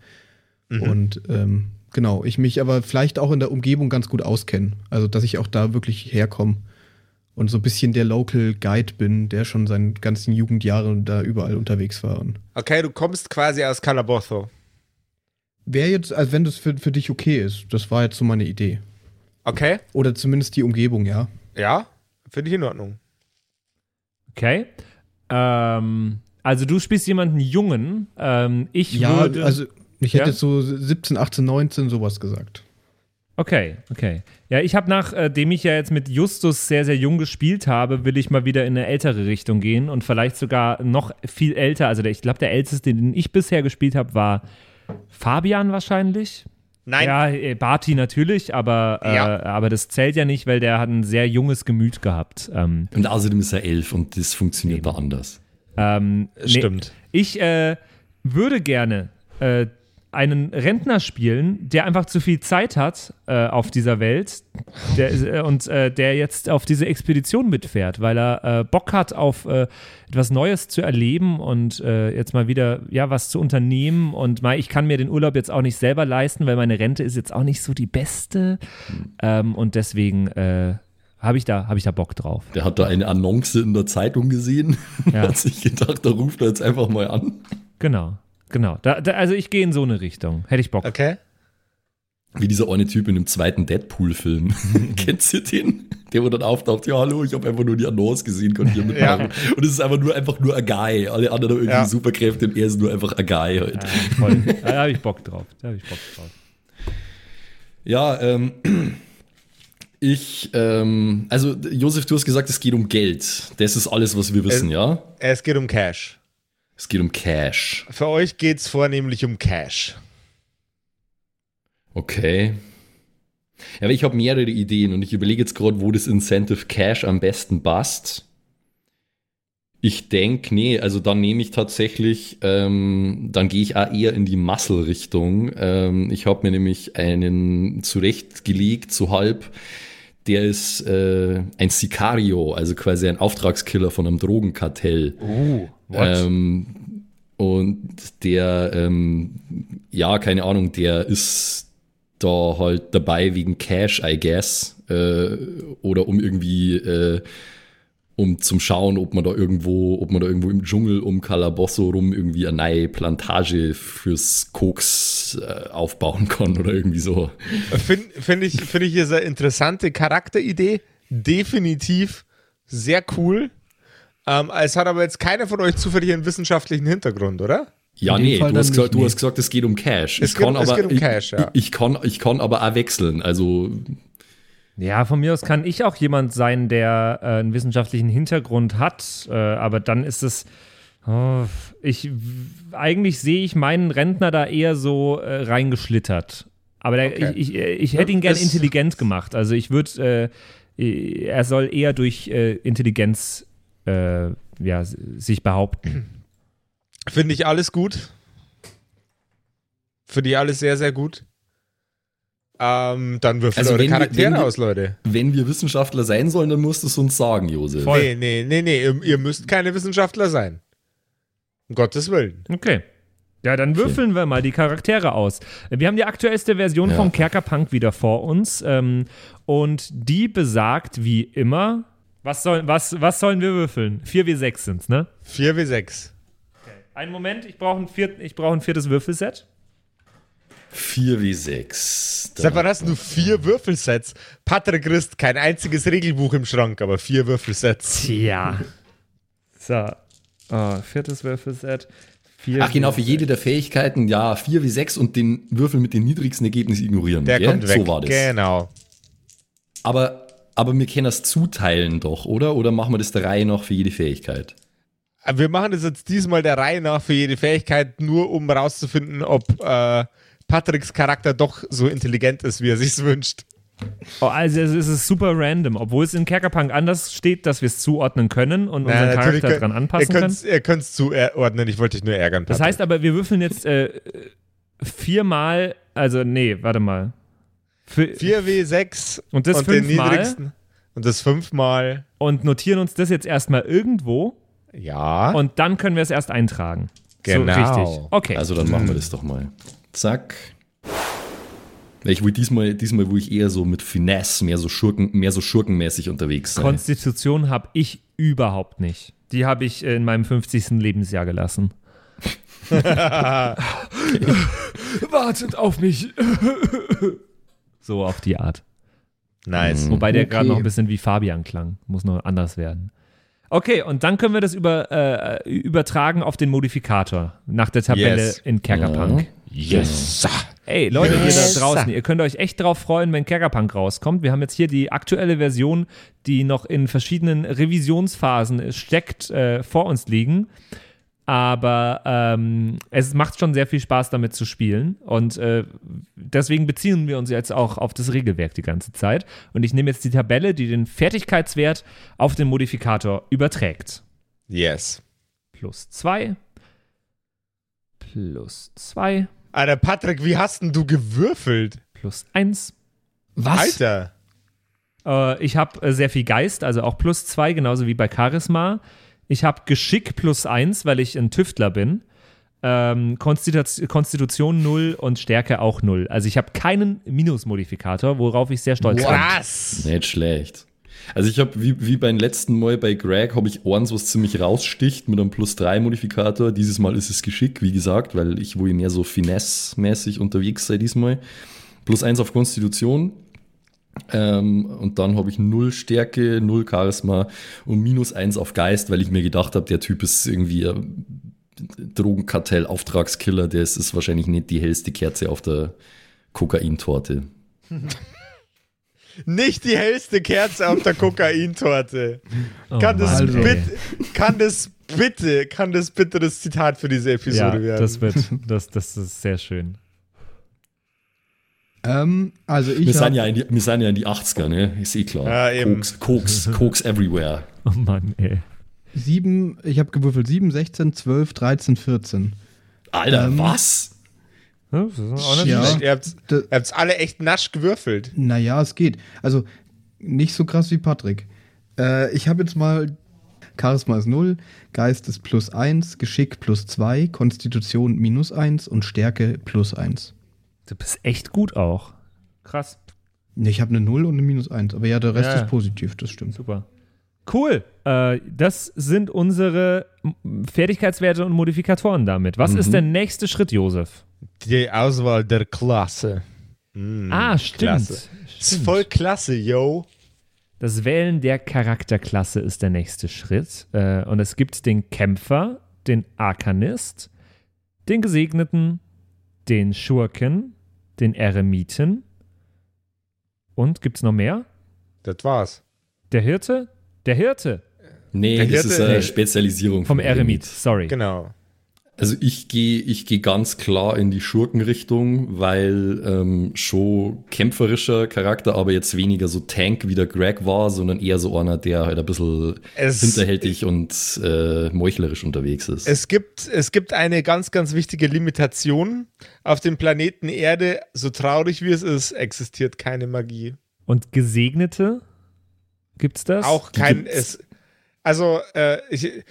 Und ähm, genau, ich mich aber vielleicht auch in der Umgebung ganz gut auskenne. Also, dass ich auch da wirklich herkomme und so ein bisschen der Local Guide bin, der schon seine ganzen Jugendjahre da überall unterwegs war. Okay, du kommst quasi aus Calabozo. Wäre jetzt, also wenn das für, für dich okay ist, das war jetzt so meine Idee. Okay? Oder zumindest die Umgebung, ja. Ja, finde ich in Ordnung. Okay. Ähm, also du spielst jemanden Jungen. Ähm, ich Ja, würde. also ich hätte Ja? jetzt so 17, 18, 19 sowas gesagt. Okay, okay. Ja, ich habe nachdem ich ja jetzt mit Justus sehr, sehr jung gespielt habe, will ich mal wieder in eine ältere Richtung gehen und vielleicht sogar noch viel älter. Also der, ich glaube, der älteste, den ich bisher gespielt habe, war Fabian wahrscheinlich. Nein. Ja, äh, Barty natürlich, aber, äh, Ja. aber das zählt ja nicht, weil der hat ein sehr junges Gemüt gehabt. Ähm, Und außerdem ist er elf und das funktioniert da anders. ähm, nee, Stimmt. Ich äh, würde gerne äh, einen Rentner spielen, der einfach zu viel Zeit hat äh, auf dieser Welt der, äh, und äh, der jetzt auf diese Expedition mitfährt, weil er äh, Bock hat auf äh, etwas Neues zu erleben und äh, jetzt mal wieder ja was zu unternehmen und mal ich kann mir den Urlaub jetzt auch nicht selber leisten, weil meine Rente ist jetzt auch nicht so die beste ähm, und deswegen habe ich da habe ich da Bock drauf. Der hat da eine Annonce in der Zeitung gesehen Ja. hat sich gedacht, da ruft er jetzt einfach mal an. Genau, genau. Da, da, also ich gehe in so eine Richtung. Hätte ich Bock. Okay. Wie dieser eine Typ in dem zweiten Deadpool-Film. Kennst du den? Der, wo dann auftaucht, ja, hallo, ich habe einfach nur die Annonce gesehen, konnte hier mitmachen. Und es ist einfach nur, einfach nur ein Guy. Alle anderen haben irgendwie Ja. Superkräfte und er ist nur einfach ein Guy halt. Ja. Da habe ich Bock drauf. Da habe ich Bock drauf. Ja, ähm, ich, ähm, also Josef, du hast gesagt, es geht um Geld. Das ist alles, was wir wissen, Es- ja? Es geht um Cash. Es geht um Cash. Für euch geht es vornehmlich um Cash. Okay. Ja, aber ich habe mehrere Ideen und ich überlege jetzt gerade, wo das Incentive Cash am besten passt. Ich denke, nee, also dann nehme ich tatsächlich, ähm, dann gehe ich auch eher in die Muscle-Richtung. Ähm, ich habe mir nämlich einen zurechtgelegt, so halb. Der ist äh, ein Sicario, also quasi ein Auftragskiller von einem Drogenkartell. Uh, Ähm, und der, ähm, ja, keine Ahnung, der ist da halt dabei wegen Cash, I guess. Äh, oder um irgendwie, äh, um zum Schauen, ob man da irgendwo, ob man da irgendwo im Dschungel um Calabosso rum irgendwie eine neue Plantage fürs Koks äh, aufbauen kann oder irgendwie so. Finde find ich, find ich eine interessante Charakteridee. Definitiv sehr cool. Ähm, es hat aber jetzt keiner von euch zufällig einen wissenschaftlichen Hintergrund, oder? Ja, nee, du hast, gesagt, du hast gesagt, es geht um Cash. Es ich geht- kann es aber, geht um Cash, ja. ich, ich, kann, ich kann aber auch wechseln. Also Ja, von mir aus kann ich auch jemand sein, der äh, einen wissenschaftlichen Hintergrund hat, äh, aber dann ist es. Oh, ich eigentlich sehe ich meinen Rentner da eher so äh, reingeschlittert. Aber der, Okay. ich, ich, ich hätte ihn gern Das- intelligent gemacht. Also ich würde, äh, er soll eher durch äh, Intelligenz äh, ja, sich behaupten. Finde ich alles gut. Finde ich alles sehr, sehr gut. Ähm, dann würfelt Also eure wenn wir- Charaktere wenn wir- aus, Leute. wenn wir Wissenschaftler sein sollen, dann musst du es uns sagen, Josef. Voll. Nee, nee, nee, nee, ihr, ihr müsst keine Wissenschaftler sein. Um Gottes Willen. Okay. Ja, dann würfeln wir mal die Charaktere aus. Wir haben die aktuellste Version Ja. vom Kerkerpunk wieder vor uns. Ähm, und die besagt, wie immer, was, soll, was, was sollen wir würfeln? 4 wie 6 sind's, ne? 4 wie 6. Einen Moment, ich brauche ein, viert, ich brauch ein viertes Würfelset. 4 wie 6. Seit wann hast du vier Würfelsets? Patrick Christ, kein einziges Regelbuch im Schrank, aber vier Würfelsets. Tja. So. Oh, viertes Würfelset. Vier Ach genau, wie- für jede der Fähigkeiten, ja, 4 wie 6 und den Würfel mit den niedrigsten Ergebnissen ignorieren. Der gell? kommt weg. So war das. Genau. Aber, aber wir können das zuteilen doch, oder? Oder machen wir das der Reihe nach für jede Fähigkeit? Wir machen das jetzt diesmal der Reihe nach für jede Fähigkeit, nur um rauszufinden, ob äh, Patricks Charakter doch so intelligent ist, wie er sich's wünscht. Oh, also es ist super random, obwohl es in Kerkerpunk anders steht, dass wir es zuordnen können und Na, unseren Charakter könnt- dran anpassen können. Ihr könnt es zuordnen, ich wollte dich nur ärgern. Das Patrick. heißt aber, wir würfeln jetzt äh, viermal, also nee, warte mal. Für, 4W6 Und das den fünfmal? niedrigsten. Und das fünfmal. und notieren uns das jetzt erstmal irgendwo Ja. und dann können wir es erst eintragen. Genau. So, richtig. Okay. Also dann machen wir das doch mal. Zack. Ich will diesmal, diesmal will ich eher so mit Finesse, mehr so Schurken, mehr so schurkenmäßig unterwegs sein. Konstitution habe ich überhaupt nicht. Die habe ich in meinem 50. Lebensjahr gelassen. Wartet auf mich. so auf die Art. nice. Wobei der Okay. gerade noch ein bisschen wie Fabian klang. Muss noch anders werden. Okay, und dann können wir das über, äh, übertragen auf den Modifikator nach der Tabelle Yes. in Kerkerpunk. Yes. Ey, Leute, Yes. ihr da draußen, ihr könnt euch echt drauf freuen, wenn Kerkerpunk rauskommt. Wir haben jetzt hier die aktuelle Version, die noch in verschiedenen Revisionsphasen steckt, äh, vor uns liegen. Aber ähm, es macht schon sehr viel Spaß, damit zu spielen. Und äh, deswegen beziehen wir uns jetzt auch auf das Regelwerk die ganze Zeit. Und ich nehme jetzt die Tabelle, die den Fertigkeitswert auf den Modifikator überträgt. Yes. Plus 2. Plus 2. Alter, Patrick, wie hast denn du gewürfelt? Plus 1. Was? Alter. Äh, ich habe äh, sehr viel Geist, also auch plus 2, genauso wie bei Charisma. Ich habe Geschick plus 1, weil ich ein Tüftler bin. Ähm, Konstitu- Konstitution 0 und Stärke auch 0. Also ich habe keinen Minusmodifikator, worauf ich sehr stolz bin. Was? Nicht schlecht. Also ich habe, wie, wie beim letzten Mal bei Greg, habe ich eins, was ziemlich raussticht mit einem Plus 3 Modifikator. Dieses Mal ist es Geschick, wie gesagt, weil ich wohl mehr so Finesse-mäßig unterwegs sei diesmal. Plus 1 auf Konstitution. Ähm, und dann habe ich 0 Stärke, 0 Charisma und minus 1 auf Geist, weil ich mir gedacht habe, der Typ ist irgendwie Drogenkartell, Auftragskiller, der ist, ist wahrscheinlich nicht die hellste Kerze auf der Kokaintorte. Nicht die hellste Kerze auf der Kokaintorte. Oh Kann das, Also. bitte, kann das bitte, kann das bitte das Zitat für diese Ja, Episode werden? das wird, das, das ist sehr schön. Ähm, also ich Wir sind, ja in die, wir sind ja in die 80er, ne? Ist eh klar. Ja, eben. Koks, Koks, Koks everywhere. Oh Mann, ey. sieben, ich habe gewürfelt 7, 16, 12, 13, 14. Alter, Ähm, was? Ja, das ist auch nicht Ja. Ihr habt habt's alle echt nasch gewürfelt. Naja, es geht. Also nicht so krass wie Patrick. Äh, ich habe jetzt mal Charisma ist 0, Geist ist plus 1, Geschick plus 2, Konstitution minus 1 und Stärke plus 1. Du bist echt gut auch. Krass. Ich habe eine 0 und eine minus 1, aber ja, der Rest Ja, ist positiv, das stimmt. Super. Cool. Äh, das sind unsere Fertigkeitswerte und Modifikatoren damit. Was ist der nächste Schritt, Josef? Die Auswahl der Klasse. Mm, ah, stimmt. Klasse. Ist stimmt. voll klasse, yo. Das Wählen der Charakterklasse ist der nächste Schritt. Äh, und es gibt den Kämpfer, den Arkanist, den Gesegneten, den Schurken, den Eremiten. Und gibt es noch mehr? Das war's. Der Hirte? Der Hirte Nee, Der das Hirte- ist eine Nee. Spezialisierung vom Eremit. Sorry. Genau. Also ich gehe ich geh ganz klar in die Schurkenrichtung, weil ähm, schon kämpferischer Charakter, aber jetzt weniger so Tank wie der Greg war, sondern eher so einer, der halt ein bisschen Es- hinterhältig und äh, meuchlerisch unterwegs ist. Es gibt, es gibt eine ganz, ganz wichtige Limitation. Auf dem Planeten Erde, so traurig wie es ist, existiert keine Magie. Und Gesegnete? Gibt's das? Auch kein. gibt's. Es, also, äh, ich, äh,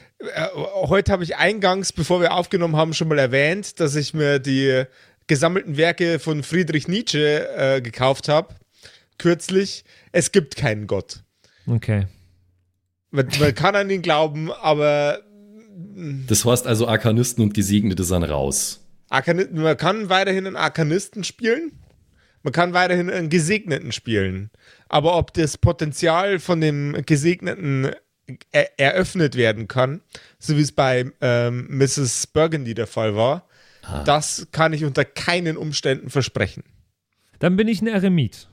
heute habe ich eingangs, bevor wir aufgenommen haben, schon mal erwähnt, dass ich mir die gesammelten Werke von Friedrich Nietzsche äh, gekauft habe. Kürzlich. Es gibt keinen Gott. Okay. Man, man kann an ihn glauben, aber das heißt also, Arkanisten und Gesegnete sind raus. Arkanist, man kann weiterhin einen Arkanisten spielen. Man kann weiterhin einen Gesegneten spielen. Aber ob das Potenzial von dem Gesegneten er eröffnet werden kann, so wie es bei ähm, Mrs. Burgundy der Fall war, das kann ich unter keinen Umständen versprechen. Dann bin ich ein Eremit.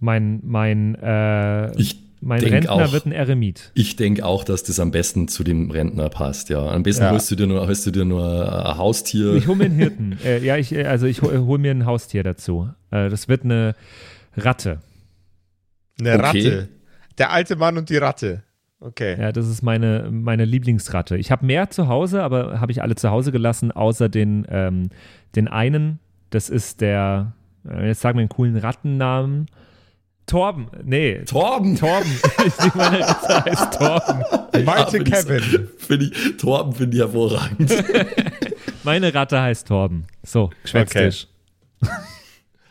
Mein, mein, äh, Ich mein Rentner auch. wird ein Eremit. Ich denke auch, dass das am besten zu dem Rentner passt, ja. Am besten Ja. holst du dir nur, holst du dir nur ein Haustier. Ich hole mir einen Hirten. äh, ja, ich, äh, also ich hole hol mir ein Haustier dazu. Äh, das wird eine Ratte. Eine Okay. Ratte. Der alte Mann und die Ratte. Okay. Ja, das ist meine, meine Lieblingsratte. Ich habe mehr zu Hause, aber habe ich alle zu Hause gelassen, außer den, ähm, den einen. Das ist der, äh, jetzt sagen wir einen coolen Rattennamen. Torben. Nee, Torben! Torben. ich meine Ratte heißt Torben. Malte ich- Kevin. Find ich, Torben finde ich hervorragend. Meine Ratte heißt Torben. So, Schwätztisch.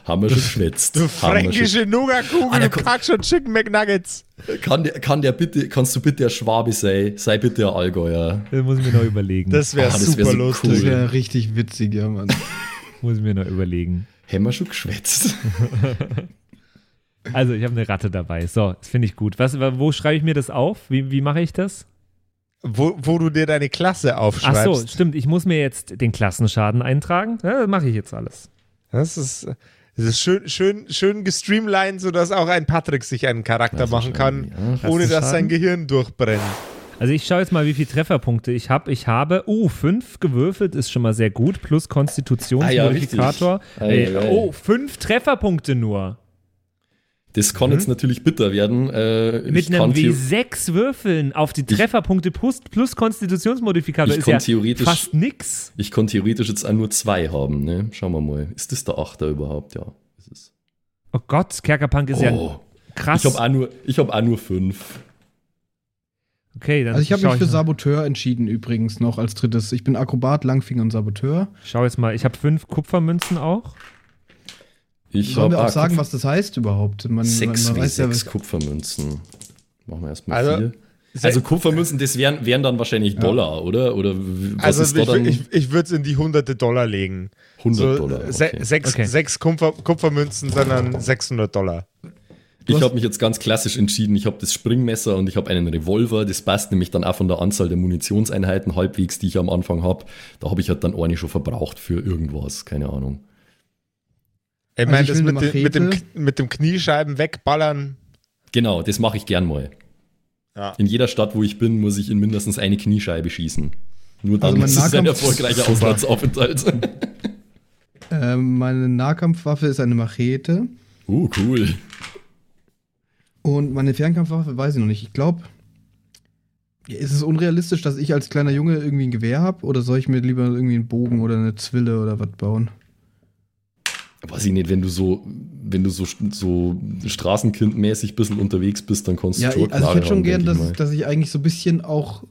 Haben wir schon geschwätzt. Du fränkische Nougatkugel, Ah, der du kommt- kackst schon Chicken McNuggets. Kann der, kann der bitte, kannst du bitte ein Schwabe sein? Sei bitte ein Allgäuer. Das muss ich mir noch überlegen. Das wäre Ah, das super wär so lustig. Das Cool. wäre richtig witzig, ja, Mann. muss ich mir noch überlegen. Haben wir schon geschwätzt. Also, ich habe eine Ratte dabei. So, das finde ich gut. Was, wo schreibe ich mir das auf? Wie, wie mache ich das? Wo, wo du dir deine Klasse aufschreibst. Ach so, stimmt. Ich muss mir jetzt den Klassenschaden eintragen. Ja, das mache ich jetzt alles. Das ist, das ist schön, schön, schön gestreamlined, sodass auch ein Patrick sich einen Charakter machen kann, ja. ohne dass sein Gehirn durchbrennt. Also ich schaue jetzt mal, wie viele Trefferpunkte ich habe. Ich habe, uh, fünf gewürfelt, ist schon mal sehr gut, plus Konstitutionsmodifikator. Ah, ja, Ey, oh, fünf Trefferpunkte nur. Das kann jetzt natürlich bitter werden. Äh, Mhm. Mit ich einem kann theo- W6 würfeln auf die Trefferpunkte plus, plus Konstitutionsmodifikator ist ja theoretisch- fast nix. Ich kann theoretisch jetzt auch nur zwei haben, ne? Schauen wir mal. Ist das der Achter überhaupt? Ja. Ist. Oh Gott, Kerkerpunk ist ja Oh, krass. ich habe auch, nur- ich hab auch nur fünf. okay, dann Also ich habe mich für mal. Saboteur entschieden übrigens noch als drittes. Ich bin Akrobat, Langfinger und Saboteur. Schau jetzt mal, ich habe fünf Kupfermünzen auch. Ich Sollen habe wir auch sagen, was das heißt überhaupt? Man, sechs man, man weiß ja, W6 was, Kupfermünzen. Machen wir erstmal Also, vier. Also Kupfermünzen, das wären, wären dann wahrscheinlich Dollar, oder? Oder w- was Also ich, dann? ich, ich würde es in die hunderte Dollar legen. 100 So, Dollar. se Okay. sechs, Okay. sechs Kupfer, Kupfermünzen, sondern 600 Dollar. Ich habe mich jetzt ganz klassisch entschieden. Ich habe das Springmesser und ich habe einen Revolver. Das passt nämlich dann auch von der Anzahl der Munitionseinheiten halbwegs, die ich am Anfang habe. Da habe ich halt dann eine schon verbraucht für irgendwas. Keine Ahnung. Ich Also meine, ich das mit, dem- mit, dem, mit dem Kniescheiben wegballern. Genau, das mache ich gern mal. Ja. In jeder Stadt, wo ich bin, muss ich in mindestens eine Kniescheibe schießen. Nur dann Also ist es ein erfolgreicher Auslandsaufenthalt. ähm, meine Nahkampfwaffe ist eine Machete. uh, cool. Und meine Fernkampfwaffe weiß ich noch nicht. Ich glaube, ist es unrealistisch, dass ich als kleiner Junge irgendwie ein Gewehr habe? Oder soll ich mir lieber irgendwie einen Bogen oder eine Zwille oder was bauen? Weiß ich nicht, wenn du so, wenn du so, so Straßenkindmäßig ein bisschen unterwegs bist, dann kannst du Ja, schon ich, also ich hätte schon haben, gern, denk ich dass, dass ich eigentlich so ein bisschen auch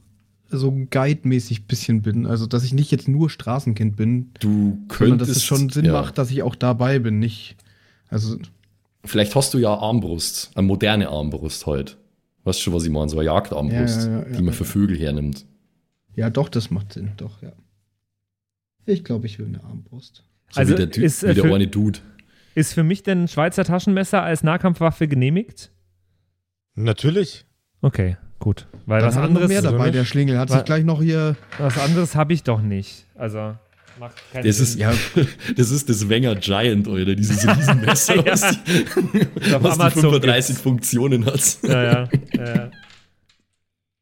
so Guide-mäßig bisschen bin. Also, dass ich nicht jetzt nur Straßenkind bin, Du sondern könntest. dass es schon Sinn ja. macht, dass ich auch dabei bin. Nicht, also, Vielleicht hast du ja Armbrust, eine moderne Armbrust halt. Weißt du schon, was ich meine? So eine Jagdarmbrust, Ja, die man für Vögel hernimmt. ja, doch, das macht Sinn, doch, ja. Ich glaube, ich will eine Armbrust. So Also wie der, Typ, ist, äh, wie der für- eine Dude. Ist für mich denn ein Schweizer Taschenmesser als Nahkampfwaffe genehmigt? Natürlich. Okay, gut. Weil Dann was er anderes, mehr dabei, der Schlingel. Hat sich gleich noch hier. was anderes habe ich doch nicht. Also, macht keinen Das Sinn. ist, Ja, das ist das Wenger Giant, oder dieses Riesenmesser, Ja. was, die, was die Amazon 35 gibt's. Funktionen hat. Ja, ja, ja, ja.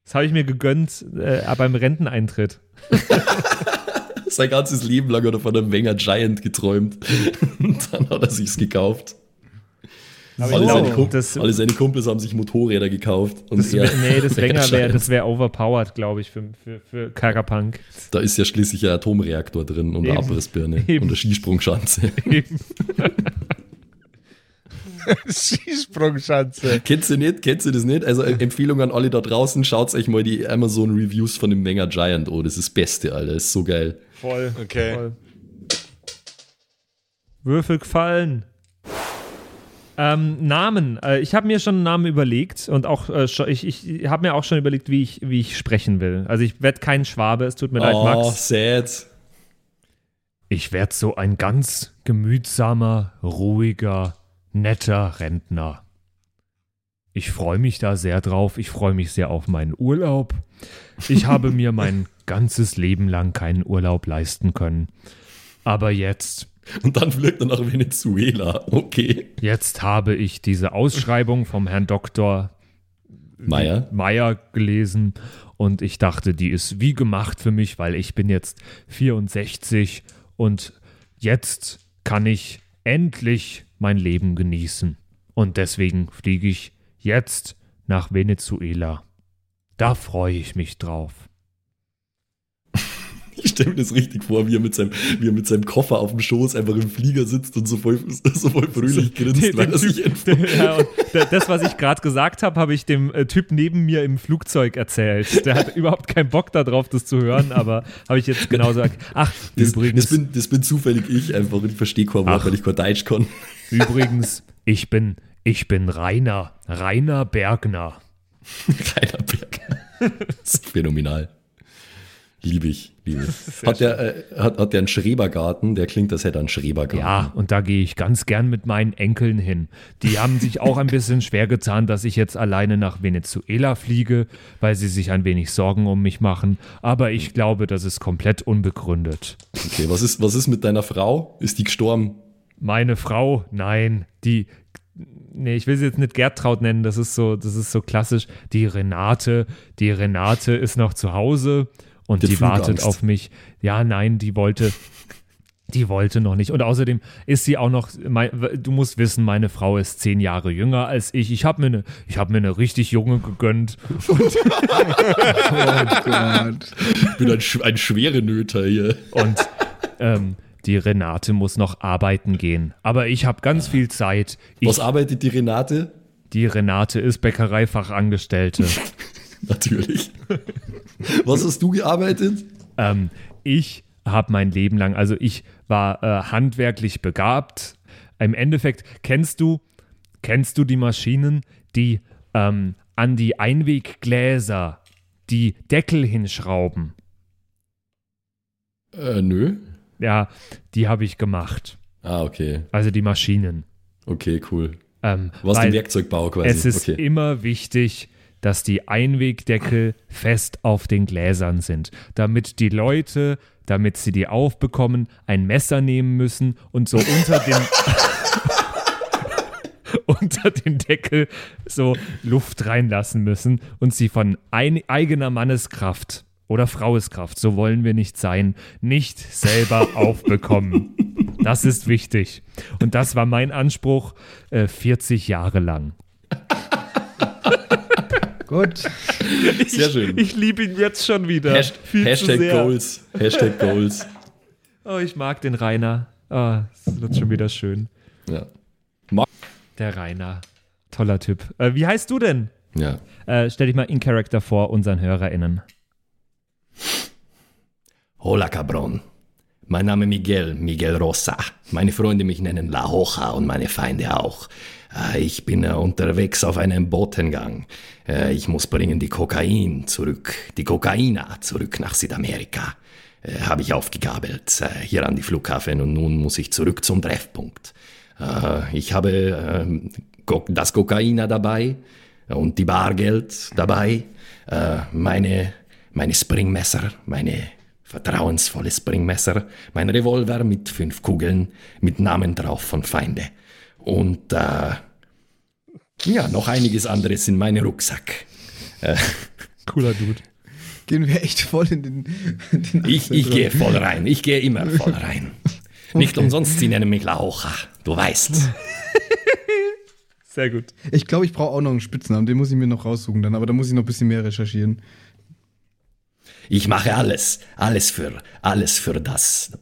Das habe ich mir gegönnt äh, beim Renteneintritt. Sein ganzes Leben lang hat er von einem Wenger Giant geträumt. Und dann hat er sich's gekauft. Alle, ich seine glaub, Kump- das- alle seine Kumpels haben sich Motorräder gekauft. Und Das er, nee, das Wenger wäre wär overpowered, glaube ich, für, für, für Karapunk. Da ist ja schließlich ein Atomreaktor drin und eine Eben. Abrissbirne Eben. und eine Skisprungschanze. Skisprungschanze. Kennst du nicht? Kennst du das nicht? Also Empfehlung an alle da draußen, schaut euch mal die Amazon Reviews von dem Wenger Giant. Oh, das ist das Beste, Alter. Das ist so geil. Voll. Okay. Voll. Würfel gefallen. Ähm, Namen. Äh, ich habe mir schon einen Namen überlegt und auch äh, schon, ich, ich habe mir auch schon überlegt, wie ich, wie ich sprechen will. Also ich werde kein Schwabe, es tut mir leid, oh, Max. sad. Ich werde so ein ganz gemütsamer, ruhiger, netter Rentner. Ich freue mich da sehr drauf. Ich freue mich sehr auf meinen Urlaub. Ich habe mir mein ganzes Leben lang keinen Urlaub leisten können. Aber jetzt, Und dann fliegt er nach Venezuela. Okay. jetzt habe ich diese Ausschreibung vom Herrn Doktor Meier. Meier gelesen und ich dachte, die ist wie gemacht für mich, weil ich bin jetzt 64 und jetzt kann ich endlich mein Leben genießen. Und deswegen fliege ich jetzt nach Venezuela. Da freue ich mich drauf. Ich stelle mir das richtig vor, wie er, mit seinem, wie er mit seinem Koffer auf dem Schoß einfach im Flieger sitzt und so voll, so voll fröhlich grinst, Den- weil er sich ja, das, was ich gerade gesagt habe, habe ich dem äh, Typ neben mir im Flugzeug erzählt. Der hat überhaupt keinen Bock darauf, das zu hören, aber habe ich jetzt genau gesagt. Ach, Das, übrigens. das, bin, das bin zufällig ich einfach und ich verstehe kein Wort, weil ich kein Deutsch kann. Übrigens, ich bin, ich bin Rainer, Rainer Bergner. Keiner Berg. Das ist phänomenal. Liebe ich, liebe ich. Hat der, äh, hat, hat der einen Schrebergarten? Der klingt, als hätte er einen Schrebergarten. Ja, und da gehe ich ganz gern mit meinen Enkeln hin. Die haben sich auch ein bisschen schwer getan, dass ich jetzt alleine nach Venezuela fliege, weil sie sich ein wenig Sorgen um mich machen. Aber ich glaube, das ist komplett unbegründet. Okay, was ist, was ist mit deiner Frau? Ist die gestorben? Meine Frau, nein, die, nee, ich will sie jetzt nicht Gertraud nennen, das ist so, das ist so klassisch. Die Renate, die Renate ist noch zu Hause und die, die wartet auf mich. Ja, nein, die wollte, die wollte noch nicht. Und außerdem ist sie auch noch, du musst wissen, meine Frau ist zehn Jahre jünger als ich. Ich habe mir eine, mir eine richtig junge gegönnt. oh Gott. Ich bin ein, ein schwere Nöter hier. Und ähm, die Renate muss noch arbeiten gehen. Aber ich habe ganz viel Zeit. Ich, Was arbeitet die Renate? Die Renate ist Bäckereifachangestellte. Natürlich. Was hast du gearbeitet? Ähm, ich habe mein Leben lang, also ich war äh, handwerklich begabt. Im Endeffekt kennst du, kennst du die Maschinen, die ähm, an die Einweggläser die Deckel hinschrauben? Äh, nö. Ja, die habe ich gemacht. Ah, okay. Also die Maschinen. Okay, cool. Ähm, Was den Werkzeugbau quasi. Es ist okay. immer wichtig, dass die Einwegdeckel fest auf den Gläsern sind, damit die Leute, damit sie die aufbekommen, ein Messer nehmen müssen und so unter den unter den Deckel so Luft reinlassen müssen und sie von ein, eigener Manneskraft oder Fraueskraft, so wollen wir nicht sein, nicht selber aufbekommen. Das ist wichtig. Und das war mein Anspruch äh, 40 Jahre lang. Gut. Sehr schön. Ich, ich liebe ihn jetzt schon wieder. Hasht Hashtag Goals. Hashtag Goals. Oh, ich mag den Rainer. Oh, es wird schon wieder schön. Ja. Der Rainer. Toller Typ. Äh, wie heißt du denn? Ja. Äh, stell dich mal in Character vor, unseren HörerInnen. Hola, Cabron. Mein Name Miguel, Miguel Rosa. Meine Freunde mich nennen La Hoja und meine Feinde auch. Äh, ich bin äh, unterwegs auf einem Botengang. Äh, ich muss bringen die Kokain zurück, die Kokaina zurück nach Südamerika. Habe ich aufgegabelt hier an die Flughafen und nun muss ich zurück zum Treffpunkt. Ich habe ähm, das Kokaina dabei und die Bargeld dabei, meine, meine Springmesser, meine vertrauensvolle Springmesser, mein Revolver mit fünf Kugeln mit Namen drauf von Feinde. Und äh, ja, noch einiges anderes in meinem Rucksack. Äh, Cooler Dude. Gehen wir echt voll in den. den ich ich gehe voll rein. Ich gehe immer voll rein. okay. Nicht umsonst, sie nennen mich Laucha. Du weißt. Sehr gut. Ich glaube, ich brauche auch noch einen Spitznamen. Den muss ich mir noch raussuchen dann. Aber da muss ich noch ein bisschen mehr recherchieren. Ich mache alles. Alles für, alles für das.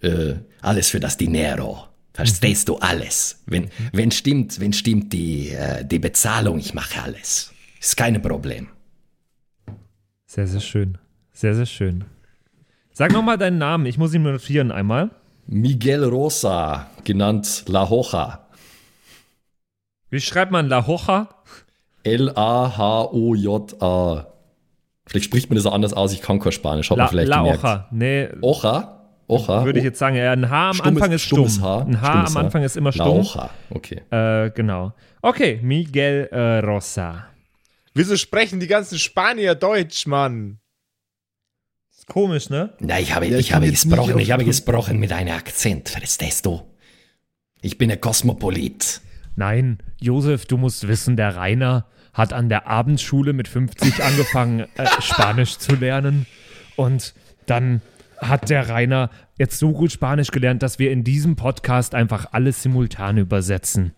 Äh, alles für das Dinero. Verstehst du alles? Wenn, wenn stimmt, wenn stimmt die, äh, die Bezahlung, ich mache alles. Ist kein Problem. Sehr, sehr schön. Sehr, sehr schön. Sag nochmal deinen Namen, ich muss ihn notieren einmal. Miguel Rosa, genannt La Hoja. Wie schreibt man La Hoja? L-A-H-O-J-A. Vielleicht spricht man das auch anders aus, ich kann kein Spanisch, hat La, man vielleicht La gemerkt. Hoja, nee. Ocha? Ocha. Würde ich jetzt sagen, ja, ein Haar am Stummes- Anfang ist stumm. stummes Haar. Ein Haar Stummes am Anfang ist immer stumm. Hoja, okay. Äh, genau. Okay, Miguel äh, Rosa. Wieso sprechen die ganzen Spanier Deutsch, Mann? Ist komisch, ne? Na, ich habe, Ja, ich ich habe gesprochen, ich habe gesprochen mit einem Akzent, verstehst du? Ich bin ein Kosmopolit. Nein, Josef, du musst wissen, der Rainer hat an der Abendschule mit 50 angefangen, äh, Spanisch zu lernen. Und dann hat der Rainer jetzt so gut Spanisch gelernt, dass wir in diesem Podcast einfach alles simultan übersetzen.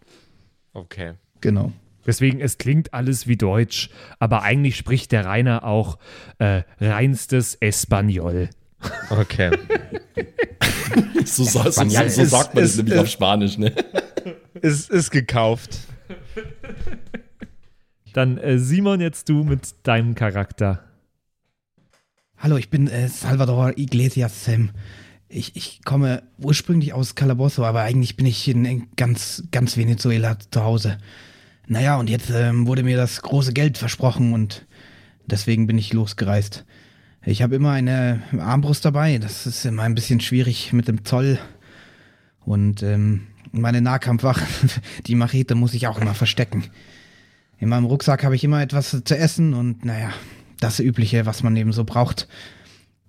Okay. Genau. Deswegen, es klingt alles wie Deutsch, aber eigentlich spricht der Rainer auch äh, reinstes Espanol. Okay. So, so, so, so, sagt man ist- nämlich ist- auf Spanisch, ne? ist, ist gekauft. Dann äh, Simon, jetzt du mit deinem Charakter. Hallo, ich bin äh, Salvador Iglesias Sam. Ich, ich komme ursprünglich aus Calabozo, aber eigentlich bin ich in, ganz, ganz Venezuela zu Hause. Naja, und jetzt ähm, wurde mir das große Geld versprochen und deswegen bin ich losgereist. Ich habe immer eine Armbrust dabei. Das ist immer ein bisschen schwierig mit dem Zoll. Und ähm, meine Nahkampfwaffe, die Machete muss ich auch immer verstecken. In meinem Rucksack habe ich immer etwas zu essen und naja, das Übliche, was man eben so braucht.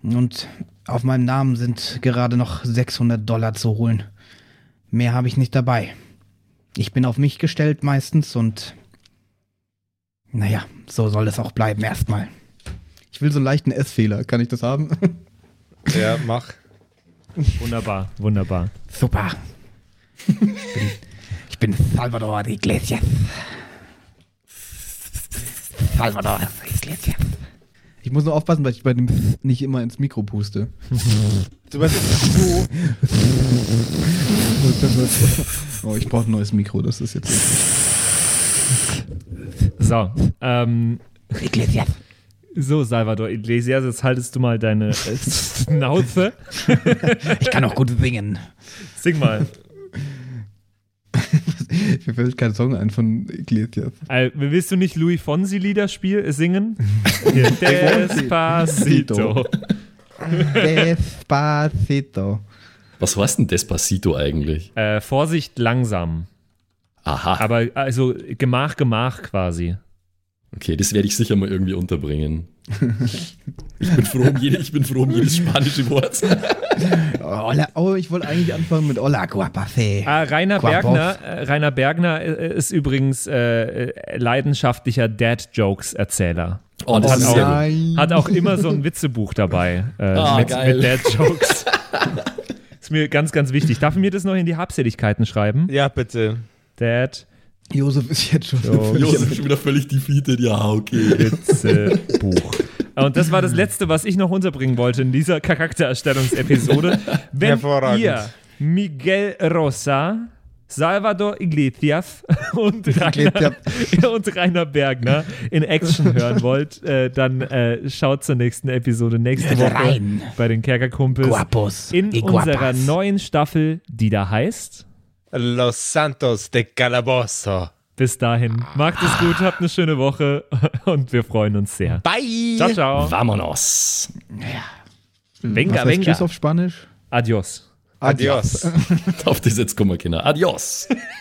Und auf meinem Namen sind gerade noch 600 Dollar zu holen. Mehr habe ich nicht dabei. Ich bin auf mich gestellt meistens und naja, so soll es auch bleiben erstmal. Ich will so einen leichten S-Fehler. Kann ich das haben? Ja, mach. Wunderbar, wunderbar. Super. Ich bin, ich bin Salvador Iglesias. Salvador Iglesias. Ich muss nur aufpassen, weil ich bei dem nicht immer ins Mikro puste. Du weißt so. Oh, ich brauche ein neues Mikro, das ist jetzt. So, ähm, Iglesias. so Salvador Iglesias, jetzt haltest du mal deine äh, Schnauze. Ich kann auch gut singen. Sing mal. Mir fällt kein Song ein von Iglesias. Äh, willst du nicht Louis Fonsi Lieder spiel, äh, singen? Despacito. Despacito. Was heißt denn Despacito eigentlich? Äh, Vorsicht langsam. Aha. Aber also Gemach, Gemach quasi. Okay, das werde ich sicher mal irgendwie unterbringen. Ich bin froh um, jede, ich bin froh um jedes spanische Wort. Hola, oh, ich wollte eigentlich anfangen mit Hola, guapa fe. Ah, Rainer Quapoff. Bergner, äh, Rainer Bergner äh, ist übrigens äh, äh, leidenschaftlicher Dad-Jokes-Erzähler. Oh, das hat ist auch, hat auch immer so ein Witzebuch dabei äh, Ah, mit, mit Dad-Jokes. ist mir ganz, ganz wichtig. Darf ich mir das noch in die Habseligkeiten schreiben? Ja, bitte. Dad Josef ist jetzt schon Jo, völlig Josef ist schon wieder völlig defeated. Ja, okay. Witzebuch. Und das war das Letzte, was ich noch unterbringen wollte in dieser Charaktererstellungsepisode. Wenn Hervorragend. ihr Miguel Rosa, Salvador Iglesias und Rainer, und Rainer Bergner in Action hören wollt, äh, dann äh, schaut zur nächsten Episode nächste Woche rein. bei den Kerkerkumpels Guapos in unserer neuen Staffel, die da heißt. Los Santos de Calabozo. Bis dahin, macht es gut, habt eine schöne Woche und wir freuen uns sehr. Bye. Ciao, ciao. Vamonos. Venga, Was heißt venga. Tschüss auf Spanisch? Adios. Adios. Auf das jetzt kommen wir, Kinder. Adios.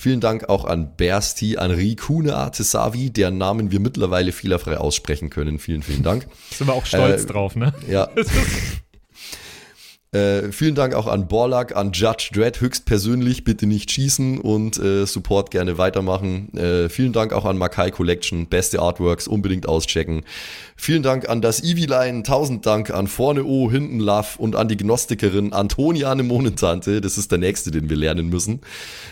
Vielen Dank auch an Bersti, an Rikune Artesavi, deren Namen wir mittlerweile fehlerfrei aussprechen können. Vielen, vielen Dank. Sind wir auch stolz Äh, drauf, ne? Ja. Äh, vielen Dank auch an Borlak, an Judge Dredd höchstpersönlich. Bitte nicht schießen und äh, Support gerne weitermachen. Äh, vielen Dank auch an Makai Collection. Beste Artworks unbedingt auschecken. Vielen Dank an das Evi-Line. Tausend Dank an Vorne O, Hinten Love und an die Gnostikerin Antoniane Monentante. Das ist der nächste, den wir lernen müssen.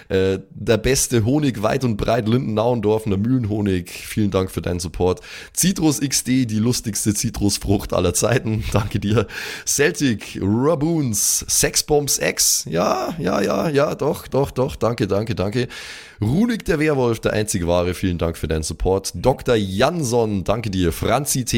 Äh, der beste Honig weit und breit Linden-Nauendorfener Mühlenhonig. Vielen Dank für deinen Support. Citrus XD, die lustigste Zitrusfrucht aller Zeiten. Danke dir. Celtic, Raboons, Sexbombs X. Ja, ja, ja, ja, doch, doch, doch. Danke, danke, danke. Runik der Werwolf, der einzige wahre, vielen Dank für deinen Support. Dr. Jansson, danke dir. Franzi T,